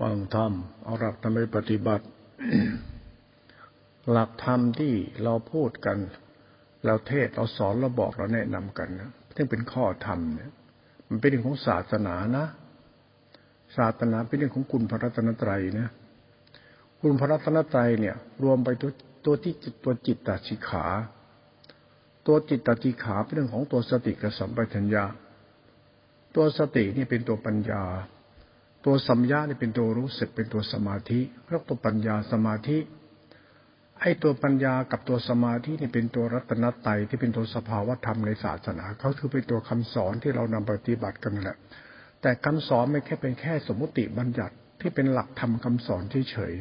ฟังธรรมเอาหลักธรรมไปปฏิบัติ หลักธรรมที่เราพูดกัน เราเทศเราสอนเราบอกเราแนะนำกันนะซึ่งเป็นข้อธรรมเนี่ย มันเป็นเรื่องของศาสนานะศาสนาเป็นเรื่องของคุณพระรัตนตรัยนะคุณพระรัตนตรัยเนี่ย รวมไปตัวตัวที่ตัวจิตตชิขา ตัวจิตตชิขาเป็นเรื่องของตัวสติกับสัมปชัญญะ ตัวสตินี่เป็นตัวปัญญา ตัวสัมยานี่เป็นตัวรู้สึกเป็นตัวสมาธิเรียกตัวปัญญาสมาธิ ไอ้ตัวปัญญากับตัวสมาธินี่เป็นตัวรัตนตรัยที่เป็นตัวสภาวธรรมในศาสนาเขาคือเป็นตัวคำสอนที่เรานำปฏิบัติกันแหละ แต่คำสอนไม่แค่เป็นแค่สมมติบัญญัติที่เป็นหลักธรรมคาสอนเฉย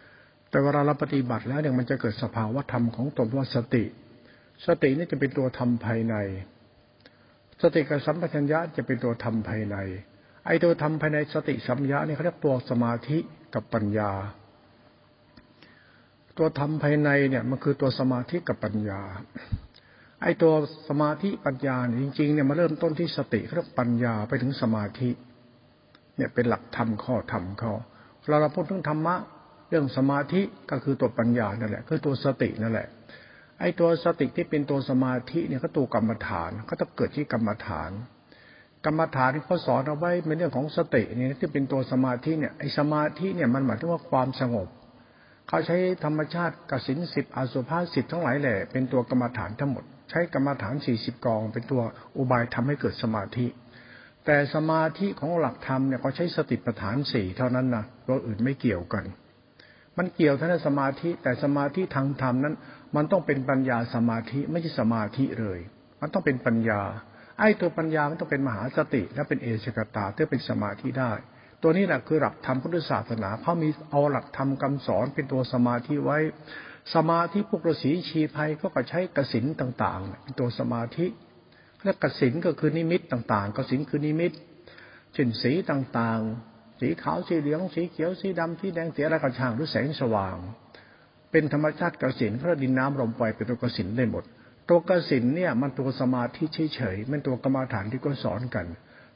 ๆแต่เวลาเราปฏิบัติแล้วเนี่ยมันจะเกิดสภาวธรรมของตนว่าสติ สตินี่จะเป็นตัวธรรมภายใน สติกับสัมปชัญญะจะเป็นตัวธรรมภายใน ไอ้ตัวธรรมภายในสติสัมยาเนี่ยเขาเรียกตัวสมาธิกับปัญญา ตัวธรรมภายในเนี่ยมันคือตัวสมาธิกับปัญญา ไอ้ตัวสมาธิปัญญาจริงๆเนี่ยมาเริ่มต้นที่สติเรียกปัญญาไปถึงสมาธิ เนี่ยเป็นหลักธรรมข้อธรรมข้อเราเราพูดถึงธรรมะ เรื่องสมาธิก็คือตัวปัญญานั่นแหละ คือตัวสตินั่นแหละ ไอ้ตัวสติที่เป็นตัวสมาธิเนี่ยก็ตัวกรรมฐานก็ต้องเกิดที่กรรมฐาน กรรมฐานที่เขาสอนเอาไว้ในเรื่องของสติเนี่ยที่เป็นตัวสมาธิเนี่ยไอ้สมาธิเนี่ยมันหมายถึงว่าความสงบเขาใช้ธรรมชาติกสินสิบอสุภาสิบทั้งหลายแหละเป็นตัวกรรมฐานทั้งหมด ใช้กรรมฐานสี่สิบกอง เป็นตัวอุบายทำให้เกิดสมาธิ แต่สมาธิของหลักธรรมเนี่ยเขาใช้สติปัฏฐานสี่เท่านั้นนะตัวอื่นไม่เกี่ยวกัน มันเกี่ยวทั้งสมาธิแต่สมาธิทางธรรมนั้น มันต้องเป็นปัญญาสมาธิไม่ใช่สมาธิเลย มันต้องเป็นปัญญา ไอ้ตัวปัญญามันต้องเป็นมหาสติและเป็นเอเชกตาเพื่อเป็นสมาธิได้ ตัวนี้แหละคือหลักธรรมพุทธศาสนาเขามีเอาหลักธรรมคำสอนเป็นตัวสมาธิไว้ สมาธิพวกฤาษีชีภัยก็ก็ใช้กสินต่างๆ เป็นตัวสมาธิและกสินก็คือนิมิตต่างๆกสินคือนิมิตเช่นสีต่างๆ สีขาวสีเหลืองสีเขียวสีดำสีแดงสีอะไรก็ช่างหรือแสงสว่าง เป็นธรรมชาติกสินเพราะดินน้ำลมไฟเป็นตัวกสินได้หมด ตัวกสินเนี่ยมันตัวสมาธิเฉยๆเป็นตัวกรรมฐานที่ก็สอนกัน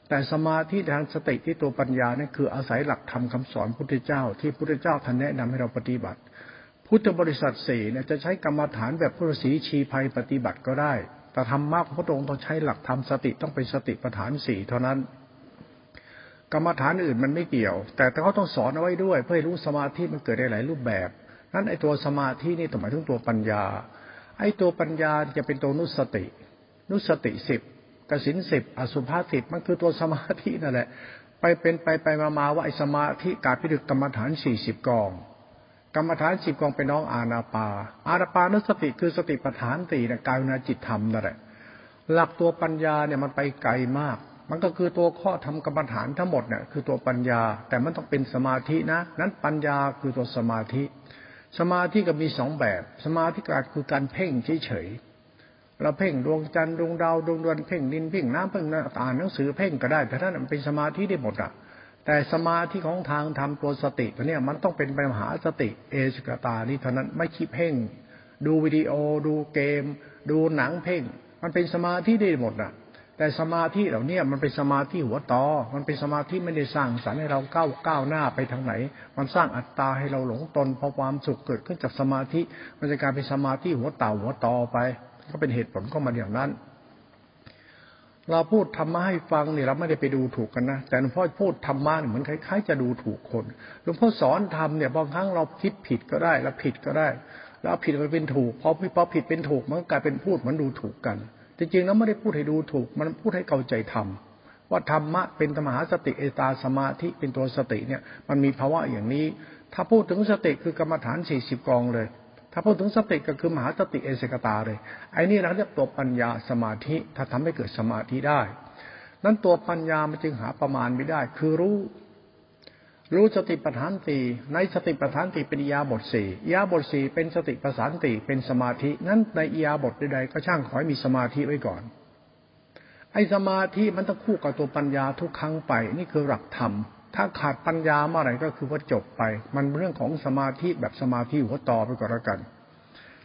แต่สมาธิทางสติที่ตัวปัญญาเนี่ยคืออาศัยหลักธรรมคาสอนพุทธเจ้า ที่พุทธเจ้าท่านแนะนำให้เราปฏิบัติ พุทธบริษัทสี่เนี่ยจะใช้กรรมฐานแบบพุทธศีชีภัยปฏิบัติก็ได้ แต่ธรรมะพระองค์ต้องใช้หลักธรรมสติต้องเป็นสติปัฏฐานสี่เท่านั้นกรรมฐานอื่นมันไม่เกี่ยว แต่เขาต้องสอนเอาไว้ด้วย เพื่อให้รู้สมาธิมันเกิดได้หลายรูปแบบ นั้นไอ้ตัวสมาธินี่หมายถึงตัวปัญญา ไอ้ตัวปัญญาจะเป็นตัวนุสติ นุสติสิบกสินสิบอสุภาสิบมันคือตัวสมาธินั่นแหละ ไปเป็นไปไปมามาว่าไอ้สมาธิการพิจารกรรมฐานสี่สิบกองกรรมฐานสิบกองเป็นน้องอาณาปา อาณาปานุสติคือสติปัฏฐานสี่นะกายนาจิตธรรมนั่นแหละหลักตัวปัญญาเนี่ยมันไปไกลมาก มันก็คือตัวข้อทำกรรมฐานทั้งหมดเนี่ยคือตัวปัญญา แต่มันต้องเป็นสมาธินะ นั้นปัญญาคือตัวสมาธิ สมาธิก็มีสองแบบ สมาธิการคือการเพ่งเฉยๆเราเพ่งดวงจันทร์ดวงดาวดวงดวงเพ่งดินเพ่งน้ำเพ่งอ่านหนังสือเพ่งก็ได้แต่ถ้ามันเป็นสมาธิได้หมดอะ แต่สมาธิของทางทำตัวสติตัวเนี้ยมันต้องเป็นไปมหาสติเอสกตานี่เท่านั้นไม่คิดเพ่ง ดูวิดีโอ ดูเกม ดูหนังเพ่ง มันเป็นสมาธิได้หมดอะ แต่สมาธิเหล่านี้มันเป็นสมาธิหัวต่อมันเป็นสมาธิไม่ได้สร้างสรรค์ให้เราก้าวก้าวหน้าไปทางไหน มันสร้างอัตตาให้เราหลงตนพอความสุขเกิดขึ้นจากสมาธิ มันจะกลายเป็นสมาธิหัวเต่าหัวต่อไป ก็เป็นเหตุผลก็มาอย่างนั้น เราพูดธรรมะให้ฟังเนี่ยเราไม่ได้ไปดูถูกกันนะ แต่หลวงพ่อพูดธรรมะเหมือนคล้ายๆ จะดูถูกคนหลวงพ่อสอนธรรมเนี่ยบางครั้งเราคิดผิดก็ได้แล้วผิดก็ได้ แล้วผิดมันเป็นถูกพอพอผิดเป็นถูกมันก็กลายเป็นพูดเหมือนดูถูกกัน จริงๆแล้วไม่ได้พูดให้ดูถูก มันพูดให้เข้าใจธรรมว่าธรรมะเป็นธรรมหาสติเอตาสมาธิเป็นตัวสติเนี่ย มันมีภาวะอย่างนี้ ถ้าพูดถึงสติคือกรรมฐานสี่สิบกองเลย ถ้าพูดถึงสติก็คือมหาสติเอเสกตาเลย ไอ้นี่เราเรียกตัวปัญญาสมาธิ ถ้าทำให้เกิดสมาธิได้ นั้นตัวปัญญามันจึงหาประมาณไม่ได้ คือรู้ รู้สติปัฏฐานสี่ในสติปัฏฐานสี่เป็นยาบทสี่ยาบทสี่เป็นสติปัฏฐานสี่เป็นสมาธินั้นในยาบทใดๆก็ช่างขอให้มีสมาธิไว้ก่อน ไอ้สมาธิมันต้องคู่กับตัวปัญญาทุกครั้งไป นี่คือหลักธรรม ถ้าขาดปัญญาเมื่อไหร่ก็คือว่าจบไป มันเรื่องของสมาธิแบบสมาธิหัวต่อไปก่อนล้วกัน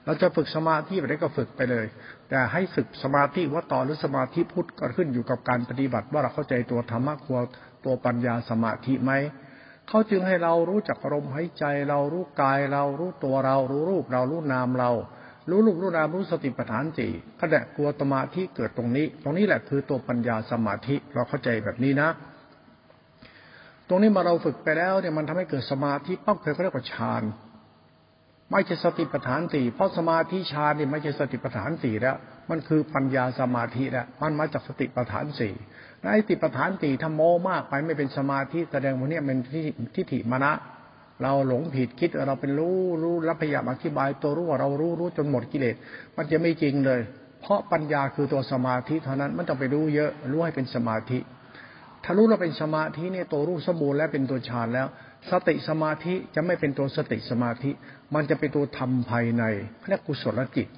เราจะฝึกสมาธิไปได้ก็ฝึกไปเลย แต่ให้ฝึกสมาธิว่าต่อหรือสมาธิพุทธก็ขึ้นอยู่กับการปฏิบัติว่าเราเข้าใจตัวธรรมะควตัวปัญญาสมาธิไหม เขาจึงให้เรารู้จักอารมณ์หายใจ เรารู้กายเรารู้ตัวเรา รู้รูปเรารู้นามเรา รู้รูปรู้นามรู้สติปัฏฐานสี่ขณะกลัวสมาธิเกิดตรงนี้ ตรงนี้แหละคือตัวปัญญาสมาธิเราเข้าใจแบบนี้นะ ตรงนี้มาเราฝึกไปแล้วเนี่ยมันทำให้เกิดสมาธิปั๊บเคยเขาเรียกว่าฌานไม่ใช่สติปัฏฐานสี่เพราะสมาธิฌานนี่ไม่ใช่สติปัฏฐานสี่แล้ว มันคือปัญญาสมาธิแล้วมันมาจากสติปัฏฐานสี่ ในสติปฐานสี่ถ้าโมมากไปไม่เป็นสมาธิแสดงว่านี่เป็นทิฏฐิมณะเราหลงผิดคิดเราเป็นรู้รู้แล้วพยายามอธิบาย ตัวรู้ว่าเรารู้รู้จนหมดกิเลสมันจะไม่จริงเลย เพราะปัญญาคือตัวสมาธิเท่านั้นมันต้องไปรู้เยอะรู้ให้เป็นสมาธิ ถ้ารู้เราเป็นสมาธิเนี่ยตัวรู้สมบูรณ์แล้วเป็นตัวฌานแล้ว สติสมาธิจะไม่เป็นตัวสติสมาธิ มันจะเป็นตัวธรรมภายในเรียกกุศลจิต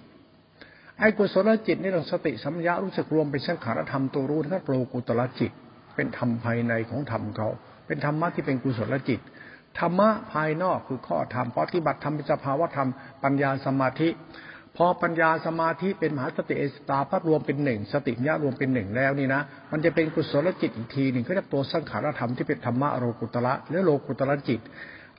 ไอ้กุศลจิตนี่เราสติสัมยารู้สึกรวมเป็นสังขารธรรมตัวรู้นั่นโลกุตละจิต เป็นธรรมภายในของธรรมเขา เป็นธรรมะที่เป็นกุศลจิตธรรมะภายนอกคือข้อธรรมปฏิบัติธรรมเป็นสภาวะธรรม ปัญญาสมาธิ พอปัญญาสมาธิเป็นมหาสติเอสตาพัดรวมเป็นหนึ่งสติญารวมเป็นหนึ่งแล้วนี่นะ มันจะเป็นกุศลจิตอีกทีหนึ่งก็เรียกตัวสังขารธรรมที่เป็นธรรมะโลกุตละหรือโลกุตละจิต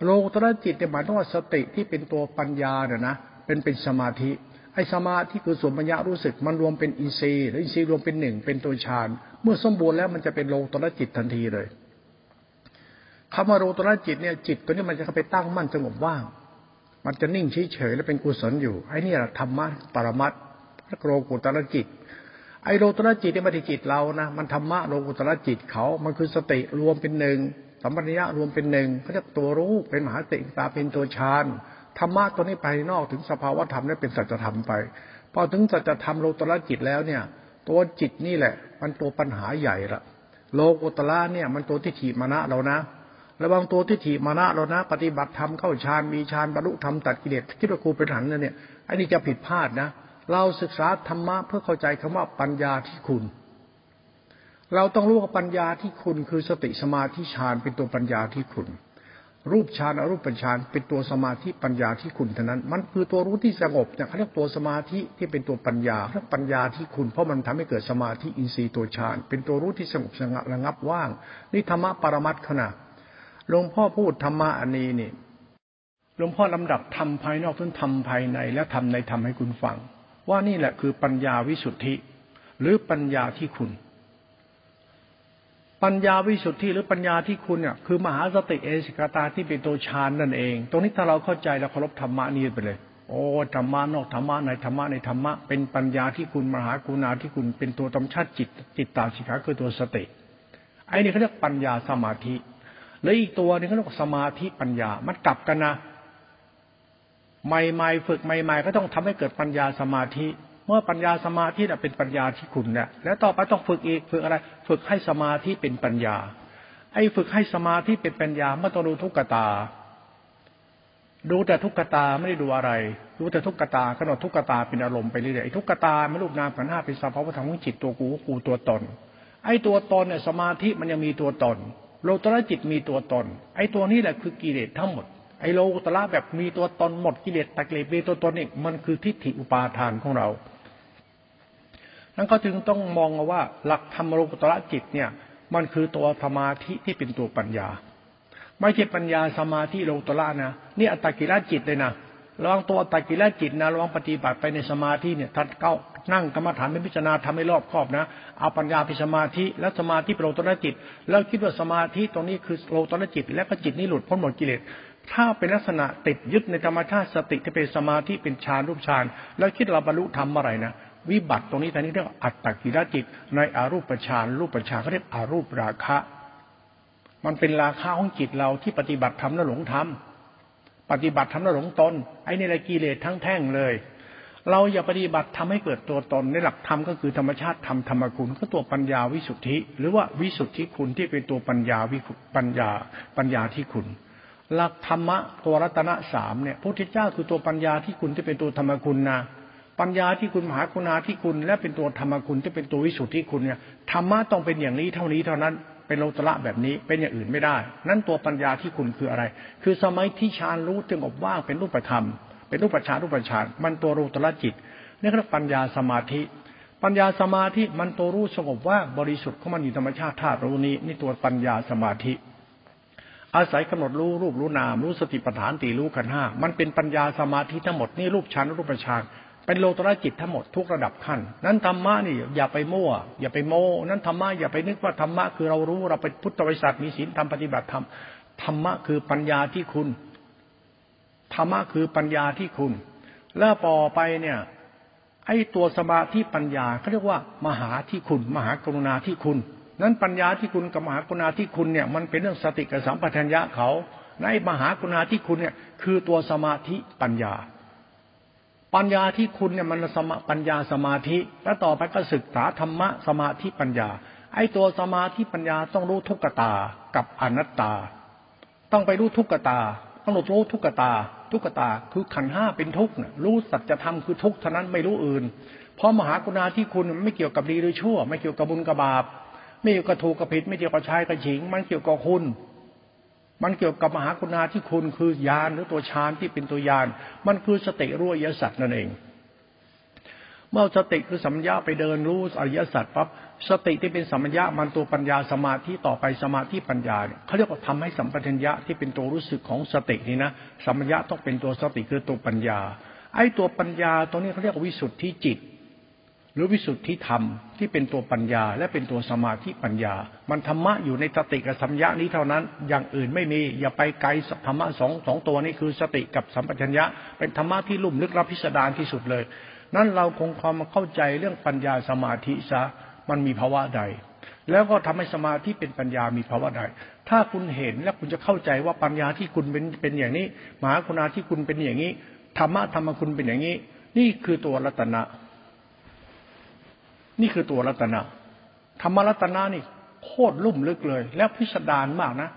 โลกุตระจิตเนี่ยหมายถึงว่าสติที่เป็นตัวปัญญาเนี่ยนะเป็นเป็นสมาธิ ไอ้สมาธิคือส่วนปัญญารู้สึกมันรวมเป็นอินทรีย์แล้วอินทรีย์รวมเป็นหนึ่งเป็นตัวฌานเมื่อสมบูรณ์แล้วมันจะเป็นโลตระจิตทันทีเลยคำว่าโลตระจิตเนี่ยจิตตัวนี้มันจะเข้าไปตั้งมั่นสงบว่าง มันจะนิ่งเฉยๆแล้วเป็นกุศลอยู่ไอ้นี่แหละธรรมะปรมัตถ์โลกุตระจิต ไอ้โลตระจิตเนี่ยมันจิตเรานะมันธรรมะโลกุตระจิตเขา มันคือสติรวมเป็นหนึ่งสัมปัญญะรวมเป็นหนึ่งเขาเรียกตัวรู้เป็นมหาสติตาเป็นตัวฌาน ธรรมะตัวนี้ไปนอกถึงสภาวะธรรมนี่เป็นสัจธรรมไปพอถึงสัจธรรมโลตระจิตแล้วเนี่ย ตัวจิตนี่แหละ มันตัวปัญหาใหญ่ละโลกุตละเนี่ย มันตัวทิฏฐิมานะเรานะระวังตัวทิฏฐิมานะเรานะ ปฏิบัติธรรมเข้าฌานมีฌานบรรลุธรรมตัดกิเลสคิดว่าครูเป็นหันเนี่ยอันนี้จะผิดพลาดนะเราศึกษาธรรมะเพื่อเข้าใจคำว่าปัญญาที่คุณ เราต้องรู้ว่าปัญญาที่คุณคือสติสมาธิฌานเป็นตัวปัญญาที่คุณ รูปฌานอรูปปัญฌานเป็นตัวสมาธิปัญญาที่คุณเท่านั้น มันคือตัวรู้ที่สงบเนี่ยเขาเรียกตัวสมาธิที่เป็นตัวปัญญาเรียกปัญญาที่คุณ เพราะมันทำให้เกิดสมาธิอินทรีย์ตัวฌานเป็นตัวรู้ที่สงบสงัดระงับว่างนี่ธรรมะปรมัตขณะหลวงพ่อพูดธรรมะอันนี้นี่หลวงพ่อลำดับทำภายนอกจนทำภายในและทำในทำให้คุณฟัง ว่านี่แหละคือปัญญาวิสุทธิ หรือปัญญาที่คุณ ปัญญาวิสุทธิหรือปัญญาที่คุณเนี่ยคือมหาสติเอสิกตาที่เป็นตัวฌานนั่นเอง ตรงนี้ถ้าเราเข้าใจเราเคารพธรรมะนี้ไปเลย โอ้ธรรมะนอกธรรมะในธรรมะในธรรมะเป็นปัญญาที่คุณมหากุณาที่คุณเป็นตัวตำชาติจิตจิตตาสิกขาคือตัวสติไอ้นี่เขาเรียกปัญญาสมาธิแล้วอีกตัวนึงเขาเรียกสมาธิปัญญา มันกลับกันนะใหม่ๆฝึกใหม่ ๆ ก็ต้องทำให้เกิดปัญญาสมาธิ เมื่อปัญญาสมาธิเป็นปัญญาที่คุณเนี่ยแล้วต่อไปต้องฝึกอีกฝึกอะไร ฝึกให้สมาธิเป็นปัญญา ไอ้ฝึกให้สมาธิเป็นปัญญาเมื่อต้องดูทุกขตา ดูแต่ทุกขตาไม่ได้ดูอะไร ดูแต่ทุกขตากำหนดทุกขตาเป็นอารมณ์ไปเรื่อยๆทุกขตาไม่รูปนามขันห้าเป็นสภาวะธรรมของจิตตัวกูกูตัวตน ไอ้ตัวตนเนี่ยสมาธิมันยังมีตัวตนโลตระจิตมีตัวตน ไอ้ตัวนี้แหละคือกิเลสทั้งหมดไอ้โลตระแบบมีตัวตนหมดกิเลสตะเกียบมีตัวตนอีกมันคือทิฏฐิอุปาทานของเรา นั้นเขาจึงต้องมองว่า หลักธรรมโลกุตระจิตเนี่ย มันคือตัวสมาธิที่เป็นตัวปัญญา ไม่ใช่ปัญญาสมาธิโลกุตระนะนี่อัตตกิรจิตเลยนะระวังตัวอัตตกิรจิตนะระวังปฏิบัติไปในสมาธิเนี่ยท่านเก้านั่งกรรมฐานไม่พิจารณาทำให้รอบครอบนะเอาปัญญาพิสมาธิแล้วสมาธิเป็นโลกุตระจิต แล้วคิดว่าสมาธิตรงนี้คือโลกุตระจิต แล้วก็จิตนี้หลุดพ้นหมดกิเลสถ้าเป็นลักษณะติดยึดในธรรมชาติสติที่เป็นสมาธิเป็นฌานรูปฌานแล้วคิดเราบรรลุธรรมเมื่อไรนะ วิบัติตรงนี้ท่านี้เรียกว่าอัตตกิรจิต ในอารูปฌานรูปฌานเขาเรียกอารูปราคะ มันเป็นราคะของจิตเราที่ปฏิบัติธรรมแล้วหลงธรรมปฏิบัติธรรมแล้วหลงตนไอ้นี่แหละกิเลสทั้งแท่งเลย เราอย่าปฏิบัติทำให้เกิดตัวตนในหลักธรรมก็คือธรรมชาติธรรมธรรมคุณก็ตัวปัญญาวิสุทธิ หรือว่าวิสุทธิคุณที่เป็นตัวปัญญาวิปัญญาปัญญาที่คุณหลักธรรมะตัวรัตนะสามเนี่ยพระพุทธเจ้าคือตัวปัญญาที่คุณที่เป็นตัวธรรมคุณนะ ปัญญาที่คุณมหาคุณาที่คุณและเป็นตัวธรรมคุณที่เป็นตัววิสุทธิคุณเนี่ยธรรมะต้องเป็นอย่างนี้เท่านี้เท่านั้นเป็นโลตระแบบนี้เป็นอย่างอื่นไม่ได้ นั่นตัวปัญญาที่คุณคืออะไร คือสมัยที่ฌานรู้จึงอบว่างเป็นรูปธรรม เป็นรูปฌานรูปฌานมันตัวรูตระจิตนี่คือปัญญาสมาธิ ปัญญาสมาธิมันตัวรู้สงบว่าบริสุทธิ์ของมันอยู่ธรรมชาติธาตุรู้นี้นี่ตัวปัญญาสมาธิอาศัยกำหนดรู้รูปรู้นามรู้สติปัฏฐานตีรู้ขันห้ามันเป็นปัญญาสมาธิทั้งหมดนี่รูปฌานรูปฌาน เป็นโลตระจิตทั้งหมดทุกระดับขั้น นั้นธรรมะนี่อย่าไปมั่ว อย่าไปโม้นั้นธรรมะอย่าไปนึกว่าธรรมะคือเรารู้เราเป็นพุทธบริษัทมีศีลทำปฏิบัติธรรมธรรมะคือปัญญาที่คุณธรรมะคือปัญญาที่คุณ แล้วต่อไปเนี่ย ไอ้ตัวสมาธิปัญญาเขาเรียกว่า มหาที่คุณ มหากรุณาที่คุณ นั้นปัญญาที่คุณกับมหากรุณาที่คุณเนี่ย มันเป็นเรื่องสติกับสัมปชัญญะเขาในมหากรุณาที่คุณเนี่ย คือตัวสมาธิปัญญา ปัญญาที่คุณเนี่ยมันสมาปัญญาสมาธิ แล้วต่อไปก็ศึกษาธรรมะสมาธิปัญญา ไอ้ตัวสมาธิปัญญาต้องรู้ทุกขตากับอนัตตา ต้องไปรู้ทุกขตาต้องรู้ทุกขตา ทุกขตาคือขันห้าเป็นทุกข์รู้สัจธรรมคือทุกข์เท่านั้นไม่รู้อื่น เพราะมหากรุณาที่คุณไม่เกี่ยวกับดีหรือชั่ว ไม่เกี่ยวกับบุญกับบาป ไม่เกี่ยวกับถูกกับผิด ไม่เกี่ยวกับชายกับหญิง มันเกี่ยวกับคุณ มันเกี่ยวกับมหาคุณาที่คุณคือยานหรือตัวฌานที่เป็นตัวยานมันคือสติรู้อริยสัจนั่นเอง เมื่อสติคือสัมยาไปเดินรู้อริยสัจปั๊บสติที่เป็นสัมยามันตัวปัญญาสมาธิต่อไปสมาธิปัญญาเนี่ยเขาเรียกว่าทำให้สัมปชัญญะที่เป็นตัวรู้สึกของสตินี่นะสัมยาต้องเป็นตัวสติคือตัวปัญญาไอ้ตัวปัญญาตัวนี้เขาเรียกวิสุทธิจิต หรือวิสุทธิธรรมที่เป็นตัวปัญญา และเป็นตัวสมาธิปัญญา มันธรรมะอยู่ในสติกับสัมยานี้เท่านั้น อย่างอื่นไม่มี อย่าไปไกลธรรมะสองสองตัวนี้คือสติกับสัมปชัญญะ เป็นธรรมะที่ลุ่มลึกลับพิสดารที่สุดเลย นั้นเราคงความเข้าใจเรื่องปัญญาสมาธิซะ มันมีภาวะใด แล้วก็ทำให้สมาธิเป็นปัญญามีภาวะใด ถ้าคุณเห็นและคุณจะเข้าใจว่าปัญญาที่คุณเป็นเป็นอย่างนี้มหาคุณาที่คุณเป็นอย่างนี้ธรรมะธรรมคุณเป็นอย่างนี้ นี่คือตัวรัตนะ นี่คือตัวรัตนะธรรมรัตนะนี่โคตรลุ่มลึกเลย แล้วพิสดารมากนะ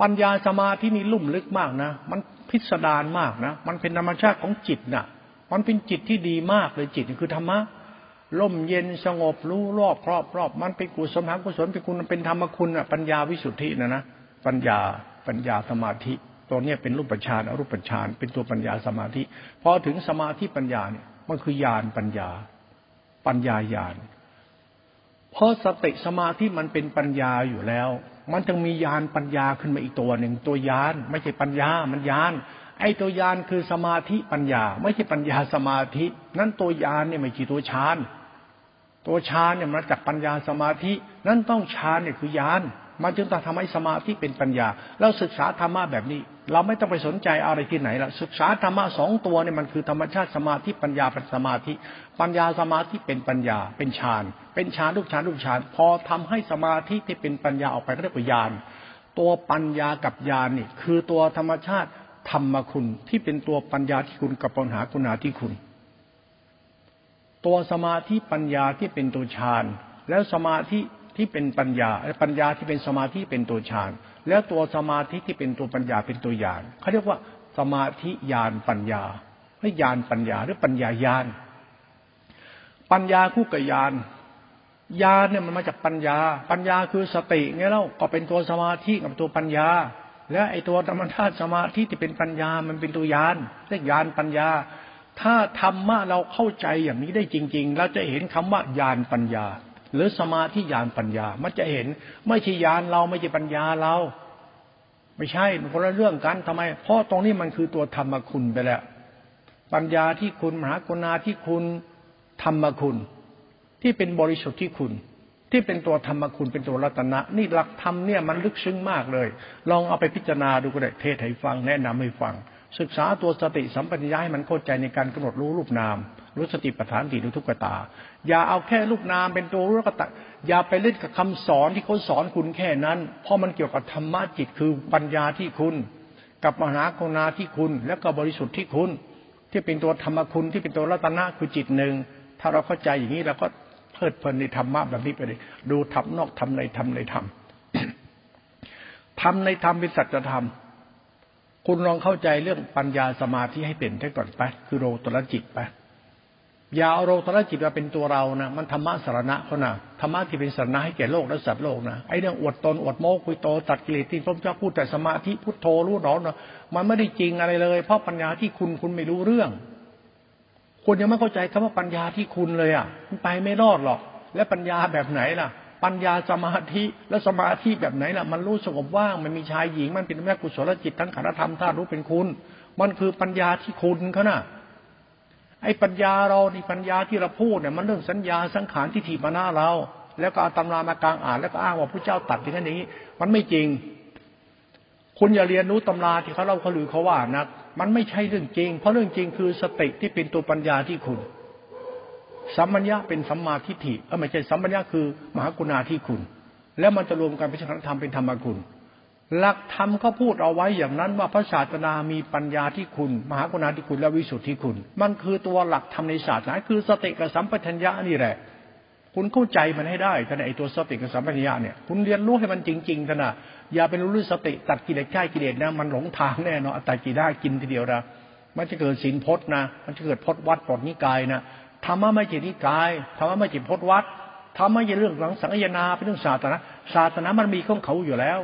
ปัญญาสมาธินี่ลุ่มลึกมากนะ มันพิสดารมากนะ มันเป็นธรรมชาติของจิตนะ่ะ มันเป็นจิตที่ดีมากเลยจิตคือธรรมะล่มเย็นสงบรู้รอบครอบรอบ มันเป็นกุศลหากุศลเป็นคุณเป็นธรรมคุณอะปัญญาวิสุทธินะนะปัญญาปัญญาสมาธิตัวเนี้ยเป็นรูปฌานอรูปฌานเป็นตัวปัญญาสมาธิพอถึงสมาธิปัญญาเนี่ยมันคือญาณปัญญา ปัญญาญาณ เพราะสติสมาธิมันเป็นปัญญาอยู่แล้ว มันจึงมียานปัญญาขึ้นมาอีกตัวหนึ่งตัวยานไม่ใช่ปัญญา มันยาน ไอ้ตัวยานคือสมาธิปัญญา ไม่ใช่ปัญญาสมาธิ นั่นตัวยานเนี่ยไม่ใช่ตัวฌาน ตัวฌานเนี่ยมาจากปัญญาสมาธิ นั่นต้องฌานเนี่ยคือยาน มันจึงต้องทำให้สมาธิเป็นปัญญา แล้วศึกษาธรรมะแบบนี้ เราไม่ต้องไปสนใจอะไรที่ไหนละศึกษาธรรมะสองตัวเนี่ยมันคือธรรมชาติสมาธิปัญญาเป็นสมาธิ ปัญญาสมาธิเป็นปัญญา เป็นฌาน เป็นฌานรูปฌานรูปฌาน พอทำให้สมาธิที่เป็นปัญญาออกไปก็เรียกว่าญาณตัวปัญญากับญาณนี่คือตัวธรรมชาติธรรมคุณที่เป็นตัวปัญญาที่คุณกับปัญหาคุณหาที่คุณ ตัวสมาธิปัญญาที่เป็นตัวฌานแล้วสมาธิ ที่เป็นปัญญาปัญญาที่เป็นสมาธิเป็นตัวฌานแล้วตัวสมาธิที่เป็นตัวปัญญาเป็นตัวญาณเขาเรียกว่าสมาธิญาณปัญญาไม่ญาณปัญญาหรือปัญญาญาณปัญญาคู่กับญาณญาณเนี่ยมันมาจากปัญญา ปัญญาคือสติไงเล่าก็เป็นตัวสมาธิกับตัวปัญญา แล้วไอ้ตัวธรรมชาติสมาธิที่เป็นปัญญามันเป็นตัวญาณเรียกญาณปัญญา ถ้าธรรมะเราเข้าใจอย่างนี้ได้จริง ๆ เราจะเห็นคำว่าญาณปัญญา หรือสมาธิญาณปัญญา มันจะเห็นไม่ใช่ญาณเราไม่ใช่ปัญญาเรา ไม่ใช่มันคนละเรื่องกันทำไม เพราะตรงนี้มันคือตัวธรรมคุณไปแล้ว ปัญญาที่คุณมหากรุณาที่คุณธรรมคุณ ที่เป็นบริสุทธิ์ที่คุณ ที่เป็นตัวธรรมคุณเป็นตัวรัตนะ นี่หลักธรรมเนี่ยมันลึกซึ้งมากเลย ลองเอาไปพิจารณาดูก็ได้เทศให้ฟังแนะนำให้ฟัง ศึกษาตัวสติสัมปชัญญะให้มันเข้าใจในการกำหนดรู้รูปนามรู้สติปัฏฐานสี่ดูทุกขตา อย่าเอาแค่ลูกนามเป็นตัวรู้ก็ตัดอย่าไปเล่นกับคำสอนที่เขาสอนคุณแค่นั้น เพราะมันเกี่ยวกับธรรมะจิตคือปัญญาที่คุณ กับมหากุณาที่คุณ แล้วก็บริสุทธิ์ที่คุณ ที่เป็นตัวธรรมคุณที่เป็นตัวรัตนะคือจิตหนึ่ง ถ้าเราเข้าใจอย่างนี้เราก็เพลิดเพลินในธรรมะแบบนี้ไปเลย ดูทำนอกทำในทำในธรรมทำในธรรมเป็นสัจธรรม คุณลองเข้าใจเรื่องปัญญาสมาธิให้เป็นได้ก่อนไป คือโรตรจิตไป อย่าเอาโลตระจิตมาเป็นตัวเรานะมันธรรมะสารณะเขานะธรรมะที่เป็นสารณะให้แก่โลกและสัตว์โลกนะไอ้เรื่องอวดตนอวดโม้คุยโตตัดกิเลสที่พระเจ้าพูดแต่สมาธิพุทโธรู้หนอนะมันไม่ได้จริงอะไรเลย เพราะปัญญาที่คุณคุณไม่รู้เรื่อง คุณยังไม่เข้าใจคำว่าปัญญาที่คุณเลยอะมันไปไม่รอดหรอก และปัญญาแบบไหนล่ะ ปัญญาสมาธิและสมาธิแบบไหนล่ะ มันรู้สงบว่างมันมีชายหญิงมันเป็นแม่กุศลจิตทั้งขันธธรรมธาตุรู้เป็นคุณ มันคือปัญญาที่คุณเขาน่ะ ไอ้ปัญญาเรานี่ปัญญาที่เราพูดเนี่ยมันเรื่องสัญญาสังขารที่ถีบมาหน้าเรา แล้วก็เอาตำรามากลางอ่านแล้วก็อ้างว่าพระเจ้าตัดอย่างนั้นอย่างนี้ มันไม่จริง คุณอย่าเรียนรู้ตำราที่เขาเล่าเขาลือเขาว่านะมันไม่ใช่เรื่องจริง เพราะเรื่องจริงคือสติที่เป็นตัวปัญญาที่คุณสัมมัญญาเป็นสัมมาทิฏฐิเออไม่ใช่สัมมัญญาคือมหากุณาที่คุณ แล้วมันจะรวมกันเป็นธรรมเป็นธรรมคุณ หลักธรรมก็พูดเอาไว้อย่างนั้นว่าพระศาสนามีปัญญาที่คุณ มหากรุณาธิคุณและวิสุทธิคุณ มันคือตัวหลักธรรมในศาสนาคือสติกับสัมปชัญญะนี่แหละ คุณเข้าใจมันให้ได้ท่านไอตัวสติกับสัมปชัญญะเนี่ยคุณเรียนรู้ให้มันจริงๆท่านนะอย่าเป็นรู้เรื่องสติตัดกิเลสใช่กิเลสนะมันหลงทางแน่นอนตัดกิได้กินทีเดียวนะมันจะเกิดสินพจน์นะ มันจะเกิดพจน์วัดปลดนิกายนะธรรมะไม่ใช่นิกายธรรมะไม่ใช่พจน์วัดธรรมะไม่ใช่เรื่องหลังสังยนาเป็นเรื่องศาสนาศาสนามันมีของเขาอยู่แล้ว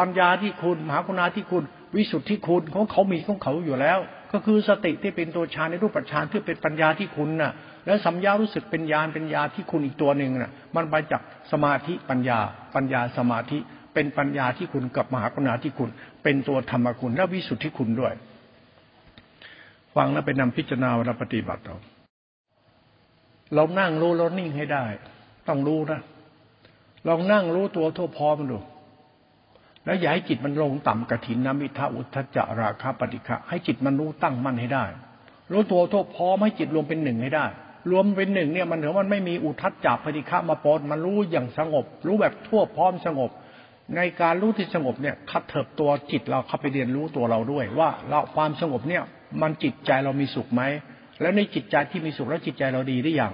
ปัญญาที่คุณมหาคุณาที่คุณ วิสุทธิคุณของเขามีของเขาอยู่แล้ว ก็คือสติที่เป็นตัวฌานในรูปฌานที่เป็นปัญญาที่คุณน่ะ แล้วสัมยารู้สึกเป็นญาณเป็นญาที่คุณอีกตัวหนึ่งน่ะ มันไปจากสมาธิปัญญา ปัญญาสมาธิเป็นปัญญาที่คุณกับมหาคุณาที่คุณ เป็นตัวธรรมคุณและวิสุทธิคุณด้วย ฟังแล้วไปนำพิจารณาเราปฏิบัติเราเรานั่งรู้เรานิ่งให้ได้ ต้องรู้นะลองนั่งรู้ตัวทั่วพร้อมดู แล้วอย่าให้จิตมันลงต่ำกระถินนมิทาอุทธจาราคาปฏิฆะให้จิตมันรู้ตั้งมั่นให้ได้รู้ตัวทั่วพร้อมให้จิตรวมเป็นหนึ่งให้ได้ รวมเป็นหนึ่งเนี่ยมันถือมันไม่มีอุทัศจับปฏิฆะมาปนมันรู้อย่างสงบ รู้แบบทั่วพร้อมสงบ ในการรู้ที่สงบเนี่ยคัดเถิบตัวจิตเราเข้าไปเรียนรู้ตัวเราด้วย ว่าเราความสงบเนี่ยมันจิตใจเรามีสุขไหมแล้วในจิตใจที่มีสุขแล้วจิตใจเราดีหรือยัง